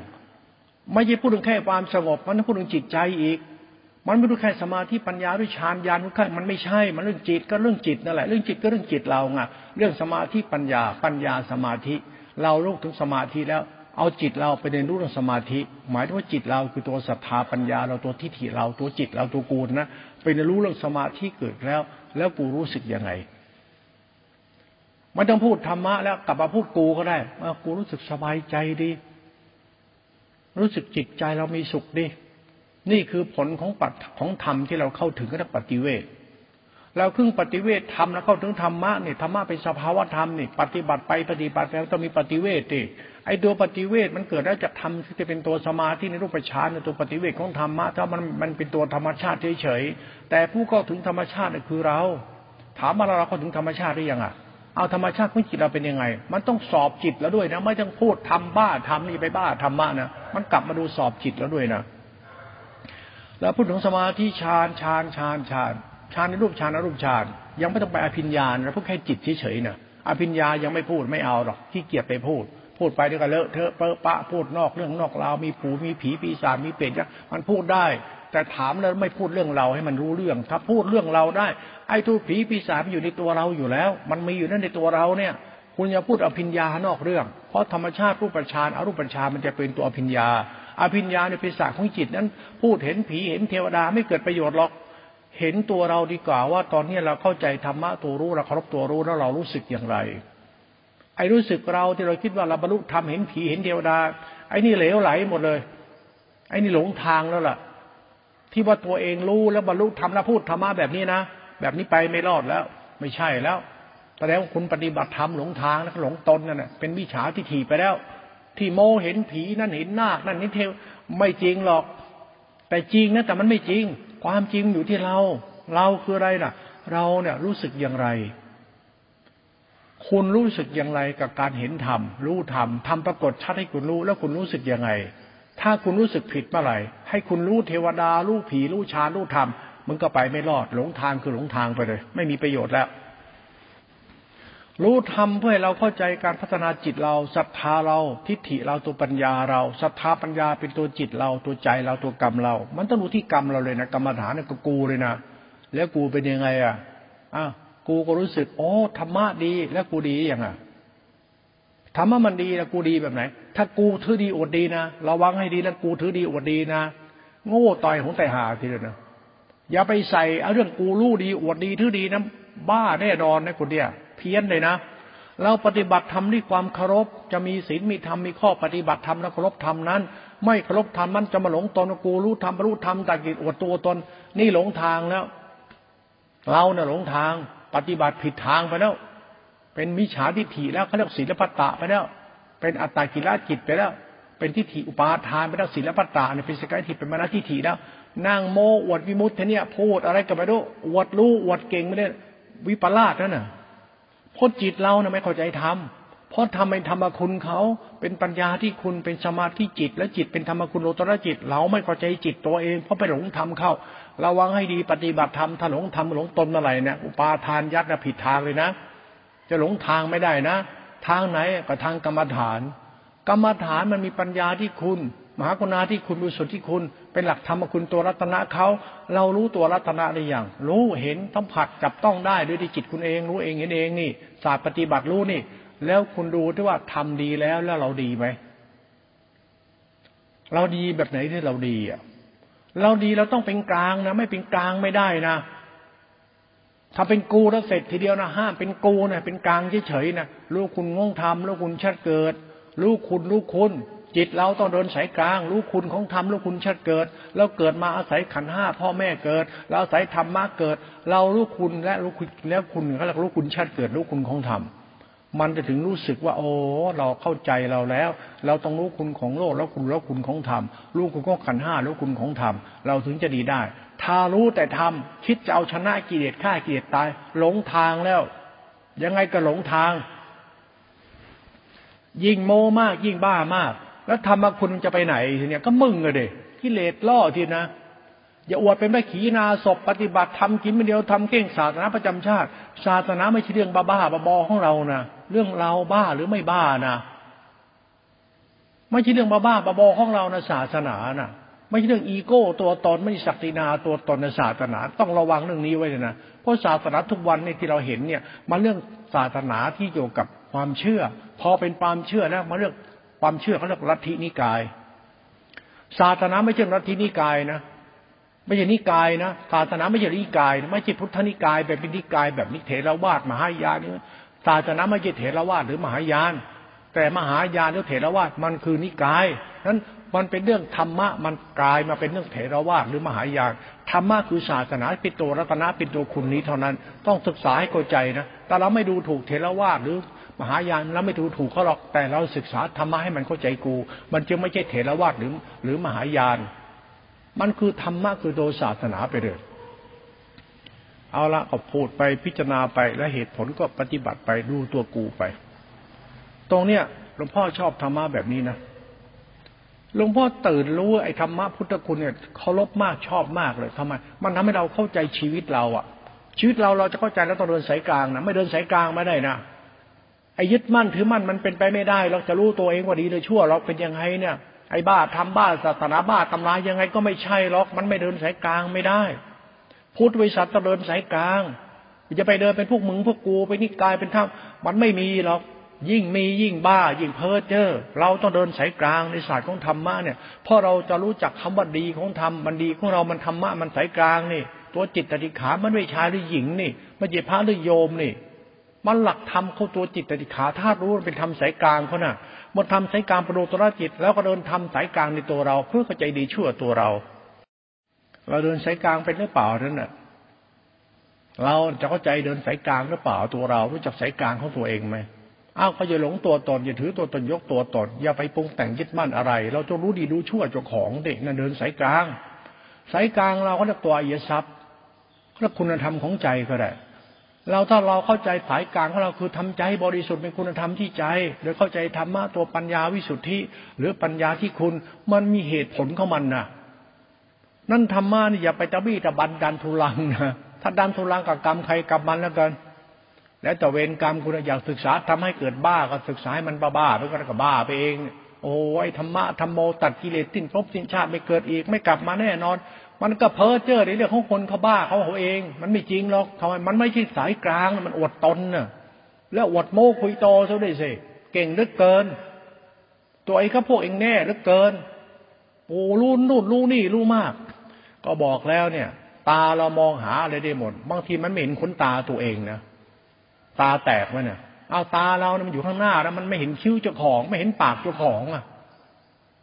ไม่ใช่พูดถึงแค่ความสงบมันต้องพูดถึงจิตใจอีก มันไม่รู้แค่สมาธิปัญญาด้วยฌานญาณมันแค่มันไม่ใช่ มันเรื่องจิตก็เรื่องจิตนั่นแหละเรื่องจิตก็เรื่องจิตเราไงเรื่องสมาธิปัญญา ปัญญาสมาธิ เราลูกถึงสมาธิแล้ว เอาจิตเราไปเรียนรู้เรื่องสมาธิ หมายถึงว่าจิตเราคือตัวศรัทธาปัญญา เราตัวทิฏฐิเราตัวจิตเราตัวกูนะไปเรียนรู้เรื่องสมาธิเกิดแล้ว แล้วกูรู้สึกยังไงไม่ต้องพูดธรรมะแล้วกลับมาพูดกูก็ได้ว่ากูรู้สึกสบายใจดี รู้สึกจิตใจเรามีสุขดี นี่คือผลของปัดของธรรมที่เราเข้าถึงก็ปฏิเวทเราครึ่งปฏิเวทธรรมแล้วเข้าถึงธรรมะเนี่ยธรรมะเป็นสภาวะธรรมนี่ปฏิบัติไปปฏิบัติไปต้องมีปฏิเวทดิไอ้ตัวปฏิเวทมันเกิดได้จากธรรมที่จะเป็นตัวสมาธิในรูปฌานในตัวปฏิเวทของธรรมะถ้ามันมันเป็นตัวธรรมชาติเฉยๆแต่ผู้เข้าถึงธรรมชาติคือเรา ถามว่าเราเข้าถึงธรรมชาติได้ยังอะเอาธรรมชาติของจิตเราเป็นยังไง มันต้องสอบจิตแล้วด้วยนะ ไม่ต้องพูดทำบ้าทำนี่ไปบ้าธรรมะนะมันกลับมาดูสอบจิตแล้วด้วยนะ แล้วพูดถึงสมาธิฌานฌานฌานฌานฌานในรูปฌานอรูปฌานยังไม่ต้องไปอภิญญาเราพูดแค่จิตเฉยๆนะอภิญญายังไม่พูดไม่เอาหรอกที่เกียจไปพูด พูดไปเดี๋ยวก็เลอะเทอะเปอะปะพูดนอกเรื่องนอกราวมีผูมีผีปีศาจมีเปรตมันพูดได้ แต่ถามแล้วไม่พูดเรื่องเราให้มันรู้เรื่อง ถ้าพูดเรื่องเราได้ ไอ้ทุกผีปีศาจมันอยู่ในตัวเราอยู่แล้ว มันมีอยู่นั่นในตัวเราเนี่ย คุณอย่าพูดอภิญญานอกเรื่อง เพราะธรรมชาติรูปฌานอรูปฌานมันจะเป็นตัวอภิญญา อภิญญาในเป็นศาสตร์ของจิตนั้น พูดเห็นผีเห็นเทวดาไม่เกิดประโยชน์หรอก เห็นตัวเราดีกว่าว่าตอนนี้เราเข้าใจธรรมะตัวรู้เราเคารพตัวรู้แล้วเรารู้สึกอย่างไรไอ้รู้สึกเราที่เราคิดว่าเราบรรลุธรรมเห็นผีเห็นเทวดา ไอ้นี่เหลวไหลหมดเลย ไอ้นี่หลงทางแล้วล่ะ ที่ว่าตัวเองรู้แล้วบรรลุธรรมแล้วพูดธรรมะแบบนี้นะแบบนี้ไปไม่รอดแล้ว ไม่ใช่แล้วแสดงว่าคุณปฏิบัติธรรมหลงทางแล้วหลงตนนั่นเป็นวิชาที่ถีไปแล้ว ที่โมเห็นผีนั่นเห็นนาคนั่นนี่เทวไม่จริงหรอก แต่จริงนะแต่มันไม่จริง ความจริงอยู่ที่เรา เราคืออะไรล่ะ เราเนี่ยรู้สึกอย่างไร คุณรู้สึกอย่างไรกับการเห็นธรรมรู้ธรรมธรรมปรากฏชัดให้คุณรู้ แล้วคุณรู้สึกยังไง ถ้าคุณรู้สึกผิดเมื่อไหร่ให้คุณรู้เทวดารู้ผีรู้ฌานรู้ธรรมมึงก็ไปไม่รอดหลงทางคือหลงทางไปเลย ไม่มีประโยชน์แล้ว รู้ธรรมเพื่อให้เราเข้าใจการพัฒนาจิตเราศรัทธาเราทิฏฐิเราตัวปัญญาเราศรัทธาปัญญาเป็นตัวจิตเราตัวใจเราตัวกรรมเรา มันต้องรู้ที่กรรมเราเลยนะกรรมฐานเนี่ยก็กูเลยนะแล้วกูเป็นยังไงอะอ้ากูก็รู้สึกโอ้ธรรมะดี แล้วกูดีอย่างอะถามว่ามันดีนะกูดีแบบไหน ถ้ากูถือดีอดดีนะระวังให้ดีแล้วกูถือดีอดดีนะโง่ต่อยของแต่หาทีเดียวนะอย่าไปใส่เอาเรื่องกูรู้ดีอวดดีถือดีนะบ้าแน่นอนนะคนเดีย เพี้ยนเลยนะ เราปฏิบัติธรรมด้วยความเคารพ จะมีศีลมีธรรมมีข้อปฏิบัติธรรมและเคารพธรรมนั้น ไม่เคารพธรรมนั้นจะมาหลงตนกูรู้ธรรมรู้ธรรมแต่กิจอวดตัวตน นี่หลงทางแล้ว เราเนะ่ะหลงทาง ปฏิบัติผิดทางไปแล้ว เป็นมิจฉาทิฏฐิแล้วเขาเรียกศีลปัตตะไปแล้ว เป็นอัตตากิลจิตไปแล้วเป็นทิฏฐิอุปาทานไปแล้วศีลปัตตะเนี่ยเป็นสกายทิฏฐิเป็นมรณทิฏฐิแล้วนั่งโมอวดวิมุตต์เนี่ยพูดอะไรกันไปดูอวดรู้อวดเก่งไม่ได้วิปลาสนั่นน่ะ เพราะจิตเราเนี่ยไม่เข้าใจธรรมเพราะทำเป็นธรรมคุณเขาเป็นปัญญาที่คุณเป็นสมาธิจิต และจิตเป็นธรรมคุณโลตระจิต เราไม่เข้าใจจิตตัวเองเพราะไปหลงธรรมเข้าระวังให้ดีปฏิบัติธรรมถ้าหลงธรรมหลงตนอะไรเนี่ยอุปาทานยัดนะผิดทางเลยนะ จะหลงทางไม่ได้นะ ทางไหนก็ทางกรรมฐาน กรรมฐานมันมีปัญญาที่คุณ มหากรุณาที่คุณบริสุทธิ์ที่คุณ เป็นหลักธรรมคุณตัวรัตนะเขาเรารู้ตัวรัตนะได้อย่างรู้เห็นต้องผัดจับต้องได้ด้วยที่จิตคุณเอง รู้เองเห็นเองนี่ ศาสตร์ปฏิบัติรู้นี่ แล้วคุณดูที่ว่าทำดีแล้วแล้วเราดีไหมเราดีแบบไหนที่เราดีอะเราดีเราต้องเป็นกลางนะ ไม่เป็นกลางไม่ได้นะถ้าเป็นกูแล้วเสร็จทีเดียวนะห้ามเป็นกูนะเป็นกลางเฉยๆนะลูกคุณงงทำลูกคุณชัดเกิดลูกคุณลูกคุณ จิตเราต้องเดินสายกลาง รู้คุณของธรรมรู้คุณชัดเกิด แล้วเกิดมาอาศัยขันห้าพ่อแม่เกิด เราอาศัยธรรมะเกิด เรารู้คุณและรู้คุณแล้วคุณก็เรียกรู้คุณชัดเกิด รู้คุณของธรรมมันจะถึงรู้สึกว่า โอ้เราเข้าใจเราแล้ว เราต้องรู้คุณของโลกแล้วคุณแล้วคุณของธรรมรู้คุณของขันห้ารู้คุณของธรรมเราถึงจะดีได้ถ้ารู้แต่ทำคิดจะเอาชนะกิเลสฆ่ากิเลสตาย หลงทางแล้ว ยังไงก็หลงทาง ยิ่งโมมากยิ่งบ้ามาก แล้วธรรมคุณจะไปไหนทีเนี้ยก็มึงเลยเด็กิเลสล่อทีนะอย่าอวดเป็นไม่ขีนาศพปฏิบัติทำกินไม่เดียวทำเก่งศาสนาประจำชาติ ศาสนาไม่ใช่เรื่องบ้าบ้าบอของเรานะเรื่องเราบ้าหรือไม่บ้านะไม่ใช่เรื่องบ้าบ้าบอของเรานะศาสนานะไม่ใช่เรื่องอีโก้ ตัวตนไม่ศักดินาตัวตนในศาสนา ต้องระวังเรื่องนี้ไว้เลยนะเพราะศาสนาทุกวันเนี่ยที่เราเห็นเนี่ยมันเรื่องศาสนาที่เกี่ยวกับความเชื่อ พอเป็นความเชื่อแล้วมาเรื่อง ความเชื่อเขาเรียกลัทธินิกาย ศาสนาไม่ใช่ลัทธินิกายนะไม่ใช่นิกายนะศาสนาไม่ใช่นิกาย ไม่ใช่พุทธนิกายแบบเป็นนิกายแบบนิเทรวาสมหายานนี่ศาสนาไม่ใช่เถรวาสหรือมหายาน แต่มหายานหรือเถรวาสมันคือนิกายนั้นมันเป็นเรื่องธรรมะมันกลายมาเป็นเรื่องเถรวาสหรือมหายานธรรมะคือศาสนาเป็นตัวรัตนะเป็นตัวคุณนี้เท่านั้น ต้องศึกษาให้เข้าใจนะแต่เราไม่ดูถูกเถรวาสหรือ มหายานเราไม่ถูกถูกเขาหรอกแต่เราศึกษาธรรมะให้มันเข้าใจกู มันจึงไม่ใช่เถรวาทหรือหรือมหายาน มันคือธรรมะคือโดยศาสนาไปเลยเอาละก็พูดไปพิจารณาไปและเหตุผลก็ปฏิบัติไปดูตัวกูไป ตรงเนี้ยหลวงพ่อชอบธรรมะแบบนี้นะหลวงพ่อตื่นรู้ไอ้ธรรมะพุทธคุณเนี่ยเคารพมากชอบมากเลยทำไม มันทำให้เราเข้าใจชีวิตเราอะชีวิตเราเราจะเข้าใจแล้วต้องเดินสายกลางนะไม่เดินสายกลางไม่ได้นะ ไอ้ยึดมั่นถือมั่นมันเป็นไปไม่ได้เราจะรู้ตัวเองว่าดีหรือชั่วเราเป็นยังไงเนี่ย ไอ้บ้าทำบ้าศาสนาบ้าตำรายยังไงก็ไม่ใช่หรอกมันไม่เดินสายกลางไม่ได้พุทธวิสัชต้อเดินสายกลางจะไปเดินเป็นพวกมึงพวกกูไปนิกายเป็นท่ามันไม่มีหรอกยิ่งมียิ่งบ้า ยิ่งเพ้อเจ้อเราต้องเดินสายกลางในศาสตร์ของธรรมะเนี่ยเพราะเราจะรู้จักคำว่าดีของธรรมมันดีของเรามันธรรมะมันสายกลางนี่ ตัวจิตติขามันไม่ชายหรือหญิงนี่มันจะพระหรือโยมนี่ มันหลักธรรมเข้าตัวจิตติขาธาตุรู้เป็นธรรมสายกลางเขาน่ะมันทำสายกลางประโดตระจิต แล้วก็เดินทำสายกลางในตัวเรา เพื่อเข้าใจดีชั่วตัวเรา เราเดินสายกลางเป็นหรือเปล่านั่นน่ะเราจะเข้าใจเดินสายกลางหรือเปล่าตัวเรา รู้จักสายกลางของตัวเองไหมอ้าวก็อย่าหลงตัวตนอย่าถือตัวตนยกตัวตนอย่าไปปรุงแต่งยึดมั่นอะไร เราจะรู้ดีรู้ชั่วเจ้าของเด็กนั่นเดินสายกลาง สายกลางเราก็เรียกตัวอริยทรัพย์เรียกคุณธรรมของใจก็ได้ เราถ้าเราเข้าใจสายกลางของเราคือทำใจบริสุทธิ์เป็นคุณธรรมที่ใจโดยเข้าใจธรรมะตัวปัญญาวิสุทธิ หรือปัญญาที่คุณมันมีเหตุผลของมันนะนั่นธรรมะนี่อย่าไปตะบี้ตะบันดันทุลังนะถ้าดันทุลังกับกรรมใครกับมันแล้วกัน แล้วแต่เวรกรรมคุณอยากศึกษาทำให้เกิดบ้าก็ศึกษาให้มันบ้าๆไปก็บ้าไปเอง โอ้ยธรรมะธรรมโมตัดกิเลสสิ้นภพสิ้นชาติไม่เกิดอีกไม่กลับมาแน่นอน มันก็เพ้อเจ้อในเรื่องของคนเขาบ้าเขาเขาเอง มันไม่จริงหรอกทำไมมันไม่ใช่สายกลางมันอดตนน่ะ แล้วอดโม้คุยโตซะด้วยสิเก่งเหลือเกิน ตัวไอ้ก็พวกเองแน่เหลือเกินโอ้รู้นู่นรู้นี่รู้มาก ก็บอกแล้วเนี่ย ตาเรามองหาอะไรได้หมด บางทีมันไม่เห็นขนตาตัวเองนะตาแตกไหมเนี่ยเอาตาเราเนี่ยมันอยู่ข้างหน้าแล้วมันไม่เห็นคิ้วเจ้าของ ไม่เห็นปากเจ้าของอะ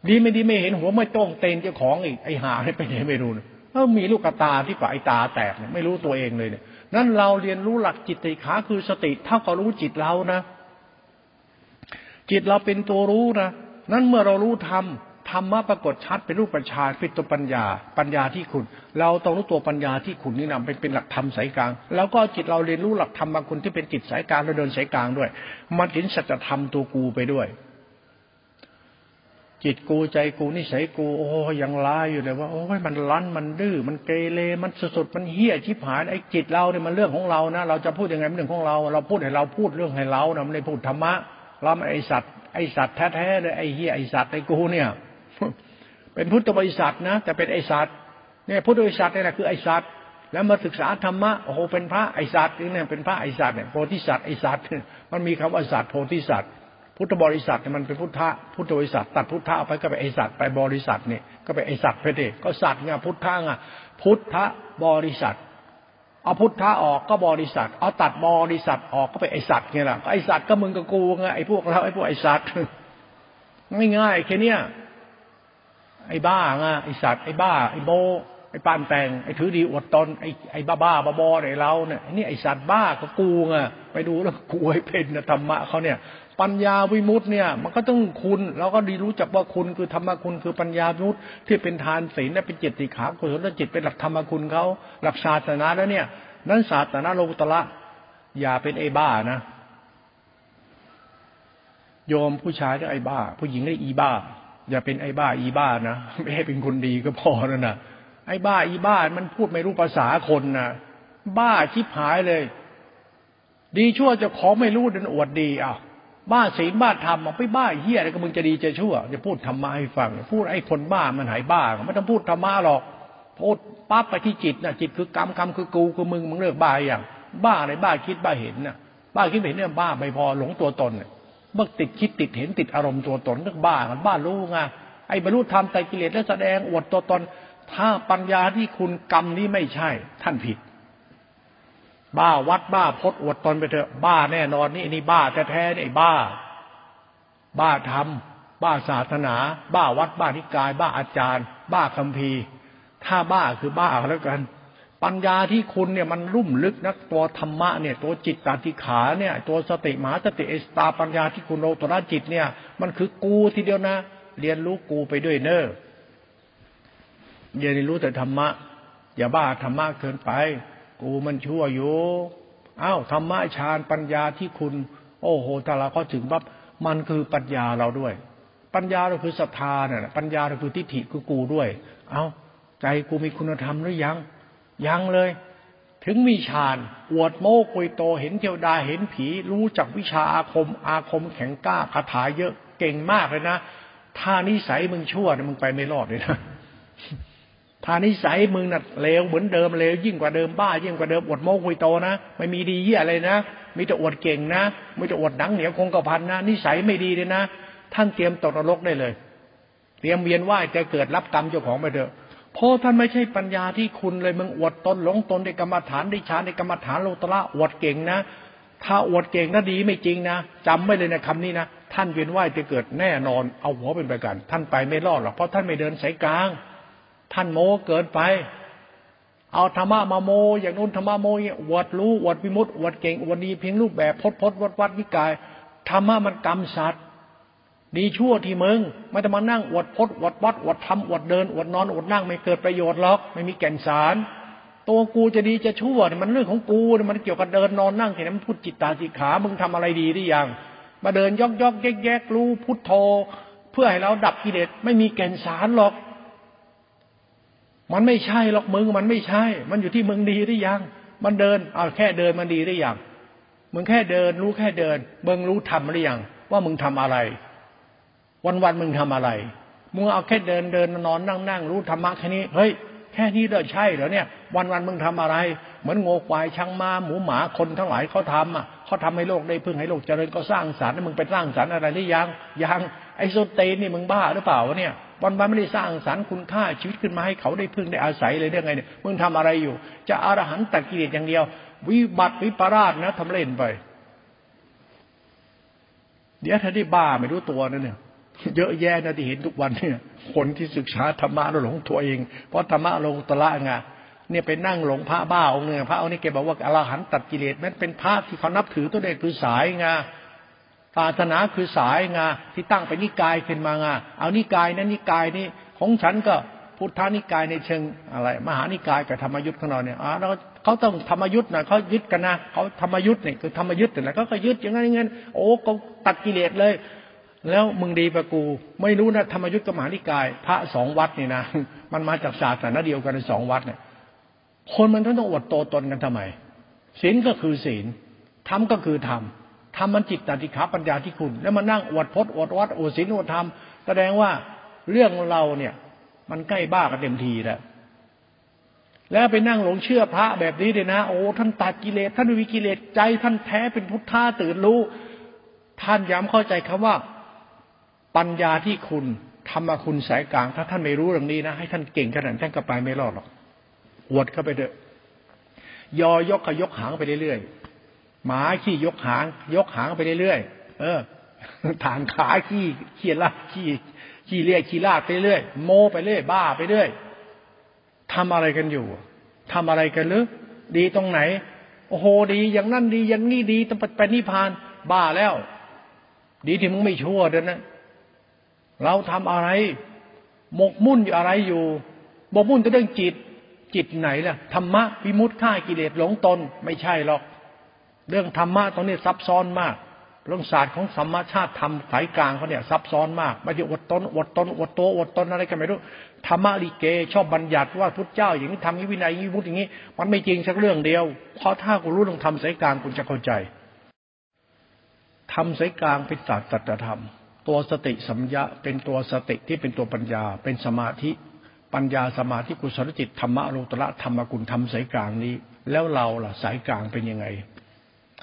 ดีไม่ดีไม่เห็นหัวไม่ต้องเตนเจ้าของอีกไอ้หาไปไหนไม่รู้เนี่ยเออมีลูกตาที่ปากไอตาแตกเนี่ยไม่รู้ตัวเองเลยเนี่ยนั้นเราเรียนรู้หลักจิตติขาคือสติเท่ากับรู้จิตเรานะ จิตเราเป็นตัวรู้นะนั้นเมื่อเรารู้ธรรมธรรมะปรากฏชัดเป็นรูปปัญชาเป็นตัวปัญญา ปัญญาที่คุณ เราต้องรู้ตัวปัญญาที่คุณนี่นำเป็นเป็นหลักธรรมสายกลาง แล้วก็จิตเราเรียนรู้หลักธรรมบางคนที่เป็นจิตสายกลางเราเดินสายกลางด้วย มันเห็นสัจธรรมตัวกูไปด้วย จิตกูใจกูนิสัยกูโอ้ยังร้ายอยู่เลยว่าโอ้ยมันรั้นมันดื้อมันเกเรมันสุดๆมันเฮี้ยชิบหายไอ้จิตเราเนี่ยมันเรื่องของเรานะเราจะพูดยังไงเป็นเรื่องของเรา เราพูดให้เราพูดเรื่องให้เรานะไม่ได้พูดธรรมะเราไอสัตว์ไอสัตว์แท้ๆเลยไอเฮี้ยไอสัตว์ไอกูเนี่ย เป็นพุทธบริษัทนะแต่เป็นไอสัตว์เนี่ยพุทธบริษัทเนี่แหละคือไอสัตว์แล้วมาศึกษาธรรมะโอ้โหเป็นพระไอสัตว์นี่เนี่ยเป็นพระไอสัตว์เนี่ยโพธิสัตว์ไอสัตว์มันมีคำว่าสัตว์โพธิสัตว์ พุทธบริษัทเนี่ยมันเป็นพุทธะพุทธบริษัทตัดพุทธะไปก็ไปไอสัตว์ไปบริษัทเนี่ยก็ไปไอสัตว์ไปเด็กก็สัตว์ไงพุทธะไงพุทธบริษัทเอาพุทธะออกก็บริษัท เอาตัดบริษัทออกก็ไปไอสัตว์ไงล่ะไอสัตว์ก็มึงกับกูไงไอพวกเราไอพวกไอสัตว์ง่ายๆแค่เนี้ยไอ้บ้าไงไอ้สัตว์ไอ้บ้า ไอ้โบไอ้ปานแต่งไอ้ถือดีอดตนไอ้ไอ้บ้าบ้าบอไอ้เราเนี่ยนี่ไอ้สัตว์บ้าก็กูไงไปดูแล้วกูให้เป็นธรรมะเขาเนี่ย ปัญญาวิมุตต์เนี่ย มันก็ต้องคุณเราก็ดีรู้จักว่าคุณคือธรรมะคุณคือปัญญาวิมุตต์ที่เป็นทานศีลและเป็นจิตติขากุศลจิตเป็นหลักธรรมคุณเขาหลักศาสนาแล้วเนี่ย นั้นศาสนาโลกุตละอย่าเป็นไอ้บ้านะโยมผู้ชายเรียกไอ้บ้า ผู้หญิงเรียกอีบ้า อย่าเป็นไอ้บ้าอีบ้านะไม่ให้เป็นคนดีก็พอแล้วนะไอ้บ้าอีบ้ามันพูดไม่รู้ภาษาคนนะบ้าชิบหายเลย ดีชั่วจะขอไม่รู้ดันอวดดีอะ บ้าศีลบ้าธรรมไปบ้าเฮียอะไรก็มึงจะดีจะชั่วจะพูดธรรมะให้ฟังพูดไอ้คนบ้ามันหายบ้าไม่ต้องพูดธรรมะหรอกพูดปั๊บไปที่จิตนะจิตคือกรรมกรรมคือกูคือมึงมึงเลิกบ้าอย่าง บ้าอะไรบ้าคิดบ้าเห็นนะบ้าคิดเห็นเนี่ยบ้าไม่พอหลงตัวตนเนี่ยเมื่อติดคิดติดเห็นติดอารมณ์ตัวตนเรื่องบ้ากันบ้ารู้ไงไอ้บรรลุธรรมแต่กิเลสและแสดงอวดตัวตน ถ้าปัญญาที่คุณกรรมนี้ไม่ใช่ ท่านผิด บ้าวัดบ้าพดอวดตนไปเถอะ บ้าแน่นอนนี่นี่บ้าแท้ๆนี่บ้า บ้าธรรม บ้าศาสนา บ้าวัดบ้านิกาย บ้าอาจารย์ บ้าคัมภีร์ ถ้าบ้าคือบ้าแล้วกัน ปัญญาที่คุณเนี่ยมันรุ่มลึกนักตัวธรรมะเนี่ยตัวจิตตาธิขาเนี่ย ตัวสติมหาสติเอสตาปัญญาที่คุณโลตระจิตเนี่ย มันคือกูทีเดียวนะ เรียนรู้กูไปด้วยเนอะเรียนรู้แต่ธรรมะ อย่าบ้าธรรมะเกินไป กูมันชั่วอยู่อ้าวธรรมะฌานปัญญาที่คุณ โอ้โหถ้าเราก็ถึงปั๊บมันคือปัญญาเราด้วย ปัญญาเราคือศรัทธาเนี่ยปัญญาเราคือทิฏฐิคือกูด้วย เอา้าใจกูมีคุณธรรมหรือยัง ยังเลย ถึงมีฌานอวดโม้คุยโตเห็นเทวดาเห็นผี รู้จักวิชาอาคม อาคมแข็งกล้าคาถาเยอะเก่งมากเลยนะ ถ้านิสัยมึงชั่วมึงไปไม่รอดเลยนะ ถ้านิสัยมึงน่ะเลวเหมือนเดิมเลวยิ่งกว่าเดิมบ้ายิ่งกว่าเดิมอดโม้คุยโตนะไม่มีดีเยี่ยอะไรนะมีแต่อดเก่งนะมีแต่อดหนังเหนียวคงกระพันนะนิสัยไม่ดีเลยนะ ท่านเตรียมตกนรกได้เลย เตรียมเวียนว่ายจะเกิดรับกรรมเจ้าของไปเถอะเพราะท่านไม่ใช่ปัญญาที่คุณเลยมึงอดตนหลงตนในกรรมฐานในฌานในกรรมฐานโลตระอดเก่งนะ ถ้าอดเก่งนะดีไม่จริงนะจำไม่เลยนะคำนี้นะท่านเวียนว่ายจะเกิดแน่นอนเอาหัวเป็นประกัน ท่านไปไม่รอดหรอกเพราะท่านไม่เดินสายกลาง ท่านโมเกินไป เอาธรรมะมาโม อย่างนู้นธรรมะโมเนี่ยอวดรู้อวดวิมุตติอวดเก่งอวดดีเพียงรูปแบบพดพดวัดวัดวิกายธรรมะมันกรรมสัตว์ดีชั่วที่มึง ไม่ต้องมานั่งอวดพดอวดวัดอวดทำอวดเดินอวดนอนอวดนั่งไม่เกิดประโยชน์หรอก ไม่มีแก่นสาร ตัวกูจะดีจะชั่วเนี่ยมันเรื่องของกูมันเกี่ยวกับเดินนอนนั่งแค่นั้นพูดจิตตาสิขา มึงทำอะไรดีได้ยัง มาเดินยอกยอกแยกแยกรู้พุทโธ เพื่อให้เราดับกิเลสไม่มีแก่นสารหรอก มันไม่ใช่หรอกมึงมันไม่ใช่ มันอยู่ที่มึงดีหรือยัง มันเดินเอาแค่เดินมันดีหรือยังมึงแค่เดิน รู้แค่เดินมึงรู้ทำหรือยังว่ามึงทำอะไร วันวันมึงทำอะไรมึงเอาแค่เดินเดินนอนนั่งนั่งรู้ธรรมะแค่นี้เฮ้ยแค่นี้เลยใช่เหรอเนี่ย วันวันมึงทำอะไร เหมือนโง่ควายช่างม้าหมูหมาคนทั้งหลายเขาทำอะเขาทำให้โลกได้พึ่งให้โลกเจริญก็สร้างสรรค์มึงไปสร้างสรรค์อะไรหรือยังยังไอ้โซเตนนี่มึงบ้าหรือเปล่าวะเนี่ย วันวันไม่ได้สร้างสรรค์คุณค่าชีวิตขึ้นมาให้เขาได้พึ่งได้อาศัยเลยได้ไงเนี่ยมึงทำอะไรอยู่ จะอรหันต์ตัดกิเลสอย่างเดียว วิบัติวิปราชนะทำเล่นไป เดี๋ยวถ้าได้บ้าไม่รู้ตัวนั่นเนี่ยเยอะแยะนะที่เห็นทุกวันเนี่ย คนที่ศึกษาธรรมะแล้วหลงตัวเอง เพราะธรรมะลงตละไงเนี่ยไปนั่งหลงพระบ้าองค์เนี่ยพระองค์นี้แกบอกว่าอรหันต์ตัดกิเลสมันเป็นพระที่เขานับถือตัวเด็กคือสายไง ศาสนาคือสายไงที่ตั้งเป็นนิกายขึ้นมาไงเอานิกายนั้นนิกายนี้ของฉันก็พุทธานิกายในเชิงอะไร มหานิกายกับธรรมยุทธ์ของเราเนี่ยอ๋อแล้วเขาต้องธรรมยุทธ์นะเขายึดกันนะเขาธรรมยุทธ์เนี่ยคือธรรมยุทธ์เนี่ยเขาก็ยึดอย่างนั้นอย่างนั้นโอ้ก็ตัดกิเลสเลย แล้วมึงดีประกู ไม่รู้นะธรรมยุทธ์กับมหานิกาย พระสองวัดนี่นะมันมาจากศาสนาเดียวกันในสองวัดเนี่ยคนมันต้องอดโตตนกันทำไมศีลก็คือศีลธรรมก็คือธรรม ธรรมมันจิตตติขาปัญญาที่คุณ แล้วมานั่งอวดพจน์อวดวัดอวดศีลอวดธรรมแสดงว่าเรื่องเราเนี่ย มันใกล้บ้ากันเต็มทีแล้วแล้วไปนั่งหลงเชื่อพระแบบนี้เลยนะ โอ้ท่านตัดกิเลสท่านวิกิเลสใจ ท่านแท้เป็นพุทธาตื่นรู้ ท่านย้ำเข้าใจคำว่า ปัญญาที่คุณธรรมคุณสายกลาง ถ้าท่านไม่รู้เรื่องนี้นะ ให้ท่านเก่งขนาดท่านก็ไปไม่รอดหรอกอวดเข้าไปเถอะยอยกขยกหางไปเรื่อยๆ หมาขี้ยกหาง ยกหางไปเรื่อยๆเออฐานขาขี้ขี้ลาขี้ขี้เลียขี้ลากไปเรื่อยโมไปเรื่อยบ้าไปเรื่อยทำอะไรกันอยู่ทำอะไรกันหรือดีตรงไหน โอ้โหดี อย่างนั้นดี อย่างนี้ดีต้องไปนิพพาน บ้าแล้ว ดีที่มึงไม่ชั่วเด้นะ เราทำอะไร หมกมุ่นอยู่อะไรอยู่หมกมุ่นแต่เรื่องจิต จิตไหนล่ะธรรมะวิมุตติฆ่ากิเลสหลงตน ไม่ใช่หรอก เรื่องธรรมะตรงนี้ซับซ้อนมาก เรื่องศาสตร์ของสัมมาชาติธรรมสายกลางเขาเนี่ยซับซ้อนมากไม่ได้อดตนอดตนอดโตอดตนอะไรกันไม่รู้ธรรมะลิเก ชอบบัญญัติว่าพุทธเจ้าอย่างนี้ทำนี้วินัยอย่างนี้พุทธอย่างนี้ มันไม่จริงสักเรื่องเดียว เพราะถ้าคุณรู้เรื่องธรรมสายกลางคุณจะเข้าใจธรรมสายกลางเป็นศาสตร์สัจธรรม ตัวสติสัมยาเป็นตัวสติที่เป็นตัวปัญญา เป็นสมาธิปัญญาสมาธิกุศลจิตธรรมะโลตระธรรมกุลธรรมสายกลางนี้ แล้วเราล่ะสายกลางเป็นยังไง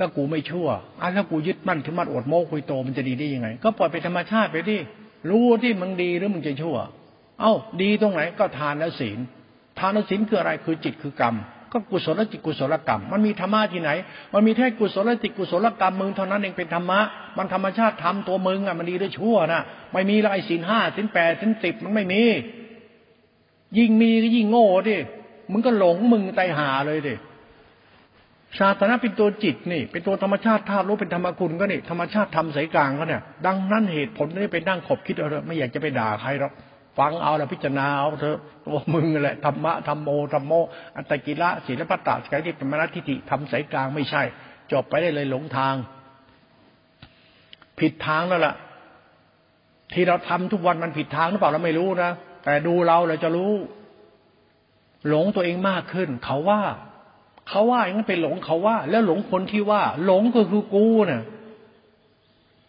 ถ้ากูไม่ชั่วอะถ้ากูยึดมั่นถือมั่นอดโม้คุยโตมันจะดีได้ยังไง ก็ปล่อยไปธรรมชาติไปดิรู้ที่มึงดีหรือมึงจะชั่ว เอ้า ดีตรงไหนก็ทานและศีล ทานและศีลคืออะไรคือจิตคือกรรม ก็กุศลจิตกุศลกรรม มันมีธรรมะที่ไหน มันมีแค่กุศลจิตกุศลกรรมมึงเท่านั้นเองเป็นธรรมะ มันธรรมชาติทำตัวมึงอะมันดีหรือชั่วนะไม่มีละไอ้ศีลห้าศีลแปดศีลสิบมันไม่มี ยิ่งมีก็ยิ่งโง่ดิมึงก็หลงมึงไตหาเลยดิ ศาสนาเป็นตัวจิตนี่เป็นตัวธรรมชาติธาตุรู้เป็นธรรมคุณก็นี่ธรรมชาติทำสายกลางก็เนี่ยดังนั้นเหตุผลนี่ไปนั่งขบคิดเอาเถอะไม่อยากจะไปด่าใครหรอกฟังเอาแล้วพิจารณาเอาเถอะตัวมึงแหละธรรมะธรรมโมธรรมโม อัตตกิระศีลปัตตะสกายที่เป็นมรทิฏฐิทำสายกลางไม่ใช่ จบไปได้เลยหลงทาง ผิดทางแล้วล่ะ ที่เราทำทุกวันมันผิดทางหรือเปล่าเราไม่รู้นะแต่ดูเราเราจะรู้ หลงตัวเองมากขึ้น เขาว่า เขาว่าอย่างนั้นไปหลงเขาว่า แล้วหลงคนที่ว่า หลงก็คือกูเนะ่ะ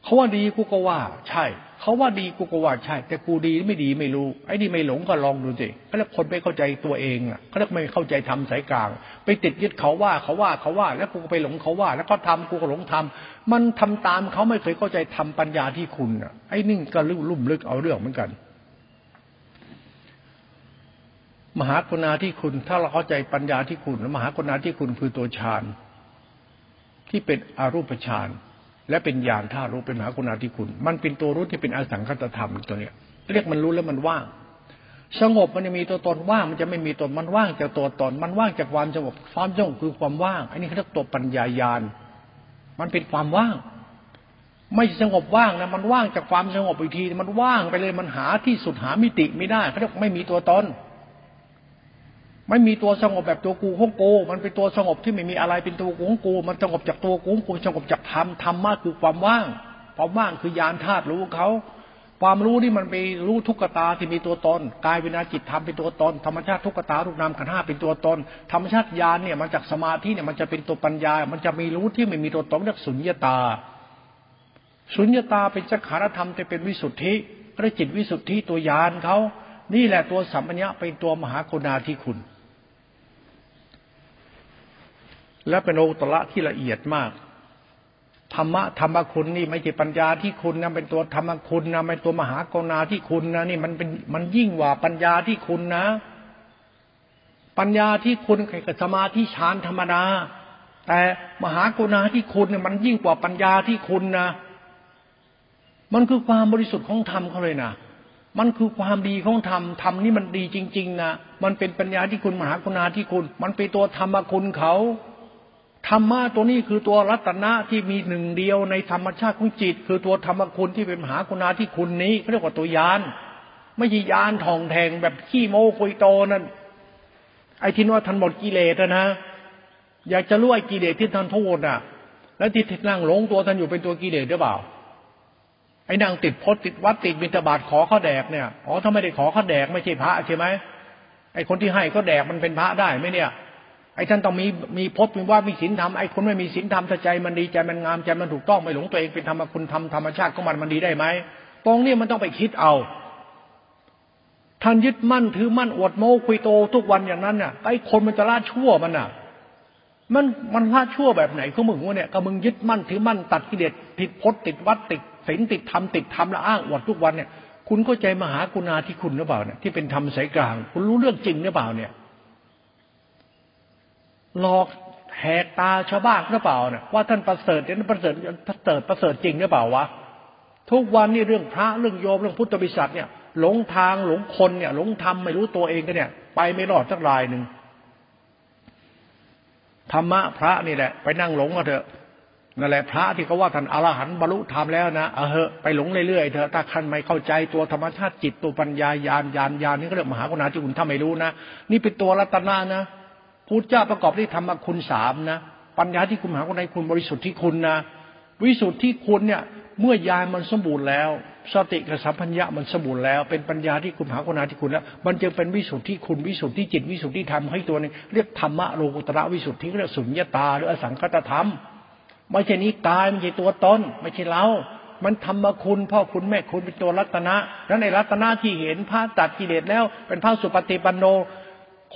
เขาว่าดีกูก็ว่า ใช่ เขาว่าดีกูก็ว่าใช่ แต่กูดีไม่ดีไม่รู้ ไอ้นี่ไม่หลงก็ลองดูสิเขาเรียกคนไม่เข้าใจตัวเองอะเขาเรียกไม่เข้าใจทำสายกลาง ไปติดยึดเขาว่าเขาว่าเขาว่า แล้วกูก็ไปหลงเขาว่า แล้วก็ทำกูก็หลงทำมันทำตามเขาไม่เคยเข้าใจทำปัญญาที่คุณอะ ไอ้นี่ก็ลุ่มลึกเอาเรื่องเหมือนกัน มหากรุณาที่คุณ ถ้าเราเข้าใจปัญญาที่คุณมหากรุณาที่คุณคือตัวฌานที่เป็นอารูปฌานและเป็นญาณท่ารู้เป็นมหากรุณาที่คุณ มันเป็นตัวรู้ที่เป็นอสังคตธรรมตัวเนี้ย เรียกมันรู้แล้วมันว่าง สงบมันจะมีตัวตนว่าง มันจะไม่มีตนมันว่างจากตัวตน มันว่างจากความสงบความสงบคือความว่าง อันนี้เขาเรียกตัวปัญญาญาณมันเป็นความว่าง ไม่สงบว่างนะมันว่างจากความสงบอีกที มันว่างไปเลยมันหาที่สุดหามิติไม่ได้เขาเรียกไม่มีตัวตน ไม่มีตัวสงบแบบตัวกูของกู มันเป็นตัวสงบที่ไม่มีอะไรเป็นตัวกูของกู มันสงบจากตัวกูของกูสงบจากธรรมธรรมะคือความว่างความว่างคือยานธาตุรู้เขา ความรู้ที่มันไปรู้ทุกตาที่มีตัวตนกายวินาจิตธรรมเป็นตัวตนธรรมชาติทุกตารูปนามขันห้าเป็นตัวตน ธรรมชาติญาณเนี่ยมันจากสมาธิเนี่ยมันจะเป็นตัวปัญญา มันจะมีรู้ที่ไม่มีตัวตนเรียกสุญญตา สุญญตาเป็นจักขารธรรมแต่เป็นวิสุทธิพระจิตวิสุทธิตัวยานเขานี่แหละตัวสัมปัญญะเป็นตัวมหากรุณาธิคุณ และเป็นโอตระที่ละเอียดมากธรรมะธรรมคุณนี่ไม่ใช่ปัญญาที่คุณนะเป็นตัวธรรมคุณนะเป็นตัวมหากรณาที่คุณนะนี่มันเป็นมันยิ่งกว่าปัญญาที่คุณนะ ปัญญาที่คุณกับสมาธิฌานธรรมดาแต่มหากรุณาที่คุณเนี่ยมันยิ่งกว่าปัญญาที่คุณนะ มันคือความบริสุทธิ์ของธรรมเขาเลยนะ มันคือความดีของธรรม ธรรมนี่มันดีจริง ๆนะ มันเป็นปัญญาที่คุณมหากรุณาที่คุณ มันเป็นตัวธรรมคุณเขา ธรรมะตัวนี้คือตัวรัตนะที่มีหนึ่งเดียวในธรรมชาติของจิต คือตัวธรรมคุณที่เป็นมหาคุณาที่คุณนี้เขาเรียกว่าตัวยาน ไม่ใช่ยานทองแทงแบบขี้โมกุยโตนั่นไอ้ที่ว่าท่านหมดกิเลสนะ อยากจะรู้ไอ้กิเลสที่ท่านโทษอะ แล้วที่นั่งหลงตัวท่านอยู่เป็นตัวกิเลสหรือเปล่าไอ้นางติดพจติดวัดติดบิณฑบาตขอข้าแดกเนี่ยอ๋อถ้าไม่ได้ขอข้าแดกไม่ใช่พระใช่ไหมไอ้คนที่ให้ก็แดกมันเป็นพระได้ไหมเนี่ย ไอ้ท่านต้องมีมีพจน์มีว่ามีศีลธรรมไอ้คนไม่มีศีลธรรมใจมันดีใจมันงามใจมันถูกต้องไม่หลงตัวเองเป็นธรรมคุณธรรมธรรมชาติของมันมันดีได้ไหมตรงนี้มันต้องไปคิดเอา ท่านยึดมั่นถือมั่นอวดโม้คุยโตทุกวันอย่างนั้นน่ะไอ้คนมันจะละชั่วมันน่ะ มันมันละชั่วแบบไหนก็มึงวะเนี่ยก็มึงยึดมั่นถือมั่นตัดกิเลสติดพจน์ติดวัดติดศีลติดธรรมติดธรรมล้วอ้างอวดทุกวันเนี่ย คุณเข้าใจมหากุณาที่คุณหรือเปล่าเนี่ยที่เป็นธรรมสายกลาง คุณรู้เรื่องจริงหรือเปล่าเนี่ย หลอกแหกตาชาวบ้านหรือเปล่าเนี่ยว่าท่านประเสริฐเนี่ยประเสริฐประเสริฐประเสริฐจริงหรือเปล่าวะทุกวันนี่เรื่องพระเรื่องโยมเรื่องพุทธบริษัทเนี่ย หลงทางหลงคนเนี่ย หลงธรรมไม่รู้ตัวเองกันเนี่ย ไปไม่รอดสักรายหนึ่งธรรมะพระนี่แหละ ไปนั่งหลงก็เถอะนั่นแหละพระที่เขาว่าท่านอรหันต์บรรลุธรรมแล้วนะเออเฮไปหลงเรื่อยๆเถอะถ้าคันไม่เข้าใจตัวธรรมชาติจิตตัวปัญญาญาณญาณญาณนี่ก็เรียกมหากรุณาธิคุณถ้าไม่รู้นะนี่เป็นตัวรัตนานะ พุทธเจ้าประกอบด้วยธรรมคุณสามนะ ปัญญาที่คุณหาคนในคุณบริสุทธิ์ที่คุณนะวิสุทธิ์ที่คุณเนี่ยเมื่อยานมันสมบูรณ์แล้ว สติกับสัมพัญญะมันสมบูรณ์แล้ว เป็นปัญญาที่คุณหาคนนาที่คุณแล้วมันจึงเป็นวิสุทธิ์ที่คุณวิสุทธิ์ที่จิตวิสุทธิ์ที่ธรรมให้ตัวนึงเรียกธรรมะโลกุตระวิสุทธิ์ที่เรียกสุญญตาหรืออสังคตธรรมไม่ใช่นี้กายไม่ใช่ตัวตนไม่ใช่เรา มันธรรมคุณพ่อคุณแม่คุณเป็นตัวรัตนะแล้วในรัตนะที่เห็นพระตัดกิเลสแล้ว เป็นพระสุปฏิปันโน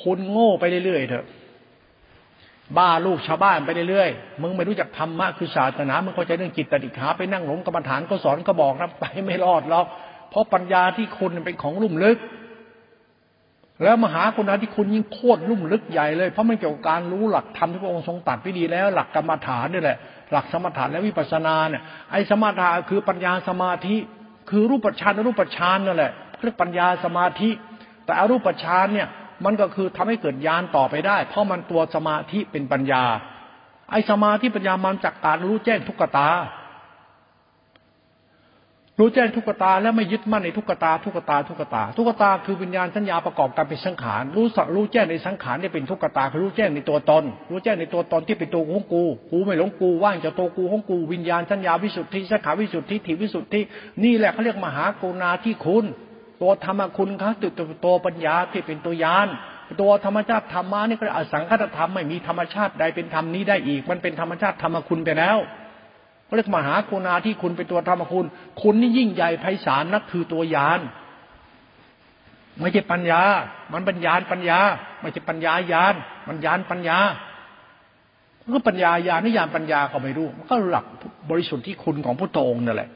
คุณโง่ไปเรื่อยๆเถอะ บ้าลูกชาวบ้านไปเรื่อยๆ มึงไม่รู้จักธรรมะคือศาสนา มึงเข้าใจเรื่องจิตติขาไปนั่งหลงกรรมฐานก็สอนก็บอกนะไปไม่รอดหรอกเพราะปัญญาที่คุณเป็นของลุ่มลึก แล้วมหาคุณาที่คุณยิ่งโคตรลุ่มลึกใหญ่เลย เพราะมันเกี่ยวกับการรู้หลักธรรมที่พระองค์ทรงตัดไปดีแล้ว หลักกรรมฐานนี่แหละ หลักสมถะและวิปัสสนาเนี่ย ไอ้สมถะคือปัญญาสมาธิ คือรูปฌานรูปฌานนั่นแหละเรียกปัญญาสมาธิ แต่อรูปฌานเนี่ย มันก็คือทำให้เกิดญาณต่อไปได้ เพราะมันตัวสมาธิเป็นปัญญา ไอ้สมาธิปัญญามันจากการรู้แจ้งทุกตา รู้แจ้งทุกตาแล้วไม่ยึดมั่นในทุกตา ทุกตา ทุกตา ทุกตาคือวิญญาณสัญญาประกอบกันเป็นสังขาร รู้สักรู้แจ้งในสังขารเนี่ยเป็นทุกตาคือรู้แจ้งในตัวตน รู้แจ้งในตัวตนที่เป็นตัวของกู กูไม่หลงกูว่างจากตัวกูของกู วิญญาณสัญญาวิสุทธิสังขารวิสุทธิถิวิสุทธิ นี่แหละเขาเรียกมหากรุณาที่คุณ ตัวธรรมคุณครับตัวตัวปัญญาที่เป็นตัวยานตัวธรรมชาติธรรมะนี่ก็อสังคตธรรมไม่มีธรรมชาติใดเป็นธรรมนี้ได้อีก มันเป็นธรรมชาติธรรมคุณไปแล้วก็เรียกมหาคุณาที่คุณเป็นตัวธรรมคุณ คุณนี่ยิ่งใหญ่ไพศาลนักคือตัวยานไม่ใช่ปัญญา มันปัญญาปัญญา ไม่ใช่ปัญญายาน มันยานปัญญาก็ปัญญายานิยานปัญญาก็ไม่รู้ มันก็หลักบริสุทธิ์ที่คุณของพระองค์นั่นแหละ